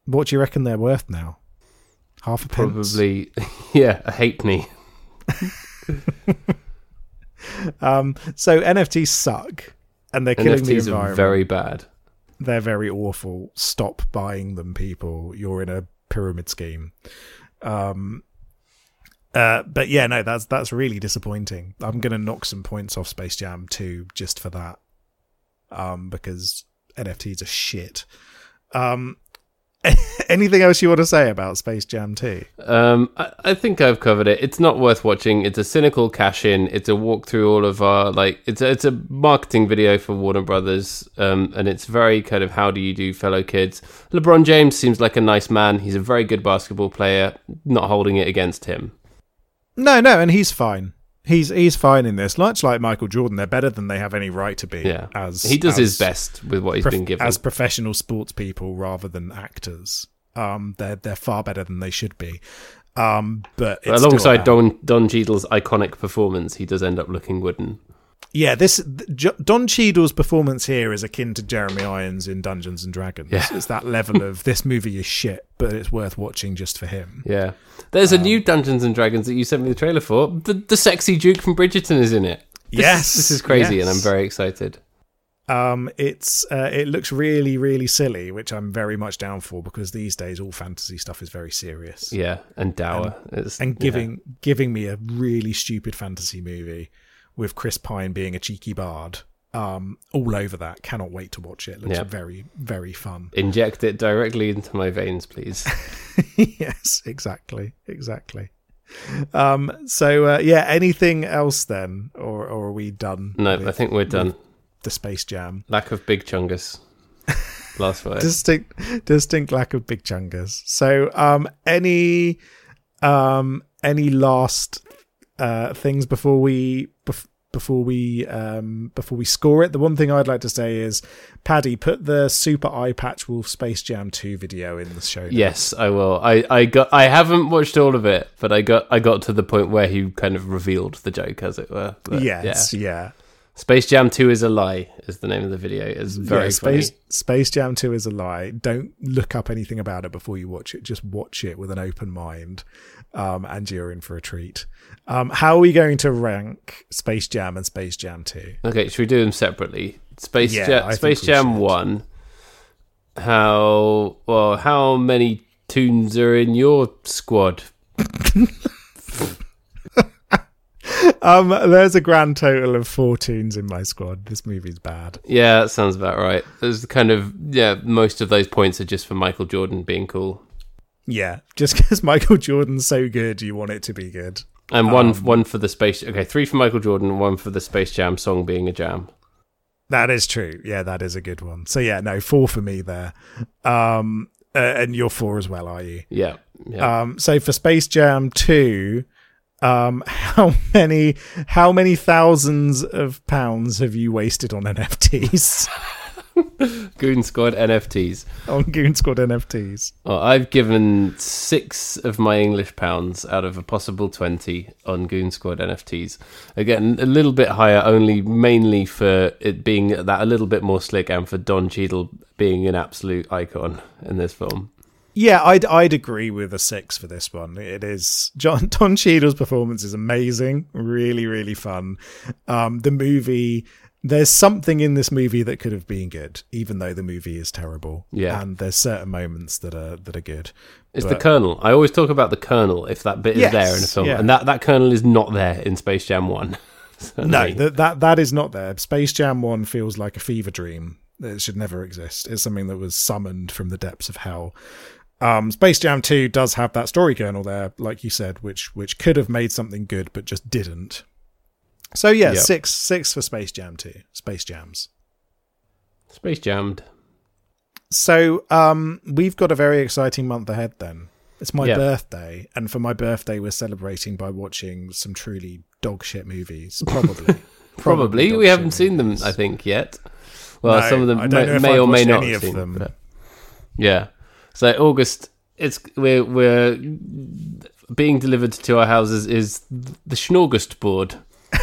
What do you reckon they're worth now? Half a pence.
probably, [LAUGHS] yeah, a halfpenny. [LAUGHS]
Um, so NFTs suck, and they're killing the
NFTs are
environment.
very bad.
They're very awful. Stop buying them, people. You're in a pyramid scheme. Um, uh, but yeah, no, that's that's really disappointing. I'm gonna knock some points off Space Jam 2 just for that, um, because NFTs are shit. Um, [LAUGHS] anything else you want to say about Space Jam 2?
Um, I, I think I've covered it. It's not worth watching. It's a cynical cash in. It's a walk through all of our like. It's a, it's a marketing video for Warner Brothers. Um, and it's very kind of how do you do, fellow kids. LeBron James seems like a nice man. He's a very good basketball player. Not holding it against him.
No, no, and he's fine. He's he's fine in this. Much like Michael Jordan, they're better than they have any right to be.
Yeah,
as
he does his best with what he's
prof-
been given.
as professional sports people rather than actors. Um, they're they're far better than they should be. Um, but
Alongside Don Don Cheadle's iconic performance, he does end up looking wooden.
Yeah, this Don Cheadle's performance here is akin to Jeremy Irons in Dungeons and Dragons.
Yeah.
It's that level of this movie is shit, but it's worth watching just for him.
Yeah, there's
Um,
a new Dungeons and Dragons that you sent me the trailer for. The the sexy Duke from Bridgerton is in it. This
Yes,
this is crazy, and I'm very excited.
Um, it's uh, it looks really really silly, which I'm very much down for because these days all fantasy stuff is very serious.
Yeah, and It's-
and
yeah.
giving giving me a really stupid fantasy movie with Chris Pine being a cheeky bard. Um, all over that. Cannot wait to watch it. Looks
Yeah.
very very fun.
inject it directly into my veins, please. [LAUGHS]
yes, exactly, exactly. Um, so uh, yeah, anything else then, or or are we done?
No,
with
I think we're done.
the Space Jam.
Lack of big chungus. [LAUGHS] Last word.
distinct distinct lack of big chungus. So um any um any last uh things before we before we um before we score it the one thing I'd like to say is Paddy put the Super Eyepatch Wolf space jam 2 video in the show notes.
Yes, I will. I, I got. I haven't watched all of it, but I got. I got to the point where he kind of revealed the joke, as it were. But,
yes yeah
Space Jam 2 is a lie is the name of the video. It's very
Yeah,
funny.
Space Space Jam 2 is a lie. Don't look up anything about it before you watch it. Just watch it with an open mind. Um, and you're in for a treat. Um, how are we going to rank Space Jam and Space Jam 2?
Okay, should we do them separately? Space
Yeah,
Jam, Space Jam
should.
1. How well how many tunes are in your squad? [LAUGHS]
Um, there's a grand total of four tunes in my squad. This movie's bad.
Yeah, that sounds about right. There's kind of yeah, most of those points are just for Michael Jordan being cool.
Yeah, just [LAUGHS] because Michael Jordan's so good, you want it to be good.
And one
Um,
one for the space okay, three for Michael Jordan, one for the Space Jam song being a jam.
That is true. Yeah, that is a good one. So yeah, no, four for me there. Um, uh, and you're four as well, are you?
Yeah. Yeah.
Um, so for Space Jam two, um, [LAUGHS] how many how many thousands of pounds have you wasted on NFTs [LAUGHS]
Goon Squad NFTs.
on Goon Squad NFTs?
Oh, I've given six of my English pounds out of a possible 20 on Goon Squad NFTs. Again, a little bit higher, only mainly for it being that a little bit more slick and for Don Cheadle being an absolute icon in this film.
Yeah, I'd I'd agree with a six for this one. It is John [LAUGHS] Don Cheadle's performance is amazing, really really fun. Um, the movie, there's something in this movie that could have been good, even though the movie is terrible.
Yeah.
and there's certain moments that are that are good.
It's the
But-
kernel. I always talk about the kernel if that bit is there in a film.
yeah.
And that, that kernel is not there in Space Jam 1. [LAUGHS]
No, that that that is not there. Space Jam One feels like a fever dream. It should never exist. It's something that was summoned from the depths of hell. Um, Space Jam Two does have that story kernel there, like you said, which which could have made something good but just didn't. So yeah,
Yep.
six six for Space Jam Two. Space Jams.
Space Jammed.
So um, we've got a very exciting month ahead. Then it's my
Yeah.
birthday, and for my birthday, we're celebrating by watching some truly dog shit movies. Probably, [LAUGHS]
Probably.
dog
We haven't seen them. I think, yet. Well,
No,
some of them
I don't know
may, may or may not
any
have
of
seen
them.
but- yeah. So August, it's we're we're being delivered to our houses is the Schnorgust board. [LAUGHS]
I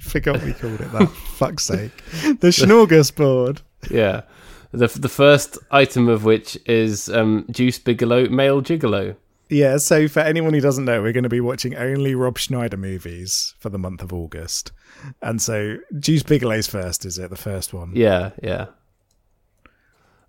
forgot we called it that. Fuck's sake. The Schnorgasboard.
Yeah. The the first item of which is um, Deuce Bigalow, male gigolo.
Yeah, so for anyone who doesn't know, we're going to be watching only Rob Schneider movies for the month of August. And so Deuce Bigalow's first, is it? The first one?
Yeah, yeah.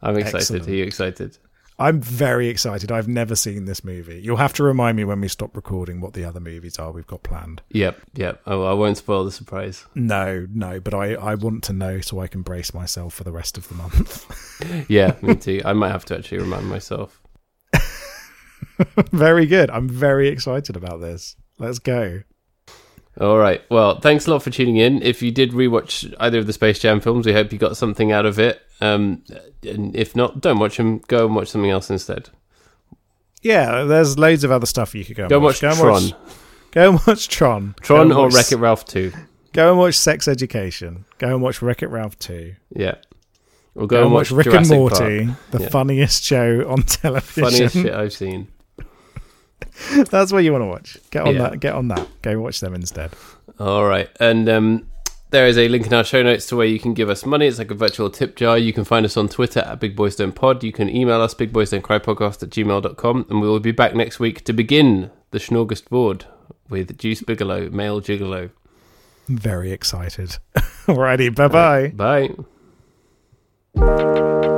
I'm excited.
Excellent.
Are you excited?
I'm very excited. I've never seen this movie. You'll have to remind me when we stop recording what the other movies are we've got planned.
Yep, yep. Oh, I won't spoil the surprise.
No, no, but I, I want to know so I can brace myself for the rest of the month. [LAUGHS]
Yeah, me [LAUGHS] too. I might have to actually remind myself. [LAUGHS]
very good. I'm very excited about this. Let's go.
All right. Well, thanks a lot for tuning in. If you did rewatch either of the Space Jam films, we hope you got something out of it. Um, and if not, don't watch them. Go and watch something else instead.
Yeah, there's loads of other stuff you could go and
Go and watch
Go and
Tron.
watch- Go and watch Tron.
Tron
and
or Wreck It Ralph 2.
Go and watch Sex Education. Go and watch Wreck It Ralph 2.
Yeah. Or
Go, and watch, Rick
Jurassic
and Morty,
Park.
the
Yeah.
funniest show on [LAUGHS] television.
Funniest shit I've seen. [LAUGHS]
That's what you want to watch. Get on
Yeah.
that. Get on that. Go watch them instead.
All right. And um, there is a link in our show notes to where you can give us money. It's like a virtual tip jar. You can find us on Twitter at Big Boys Don't Pod. You can email us, bigboysdon'tcrypodcast at gmail.com. And we will be back next week to begin the Schnorgust board with Deuce Bigalow, male gigolo.
Very excited. [LAUGHS] Alrighty. Bye bye.
Bye.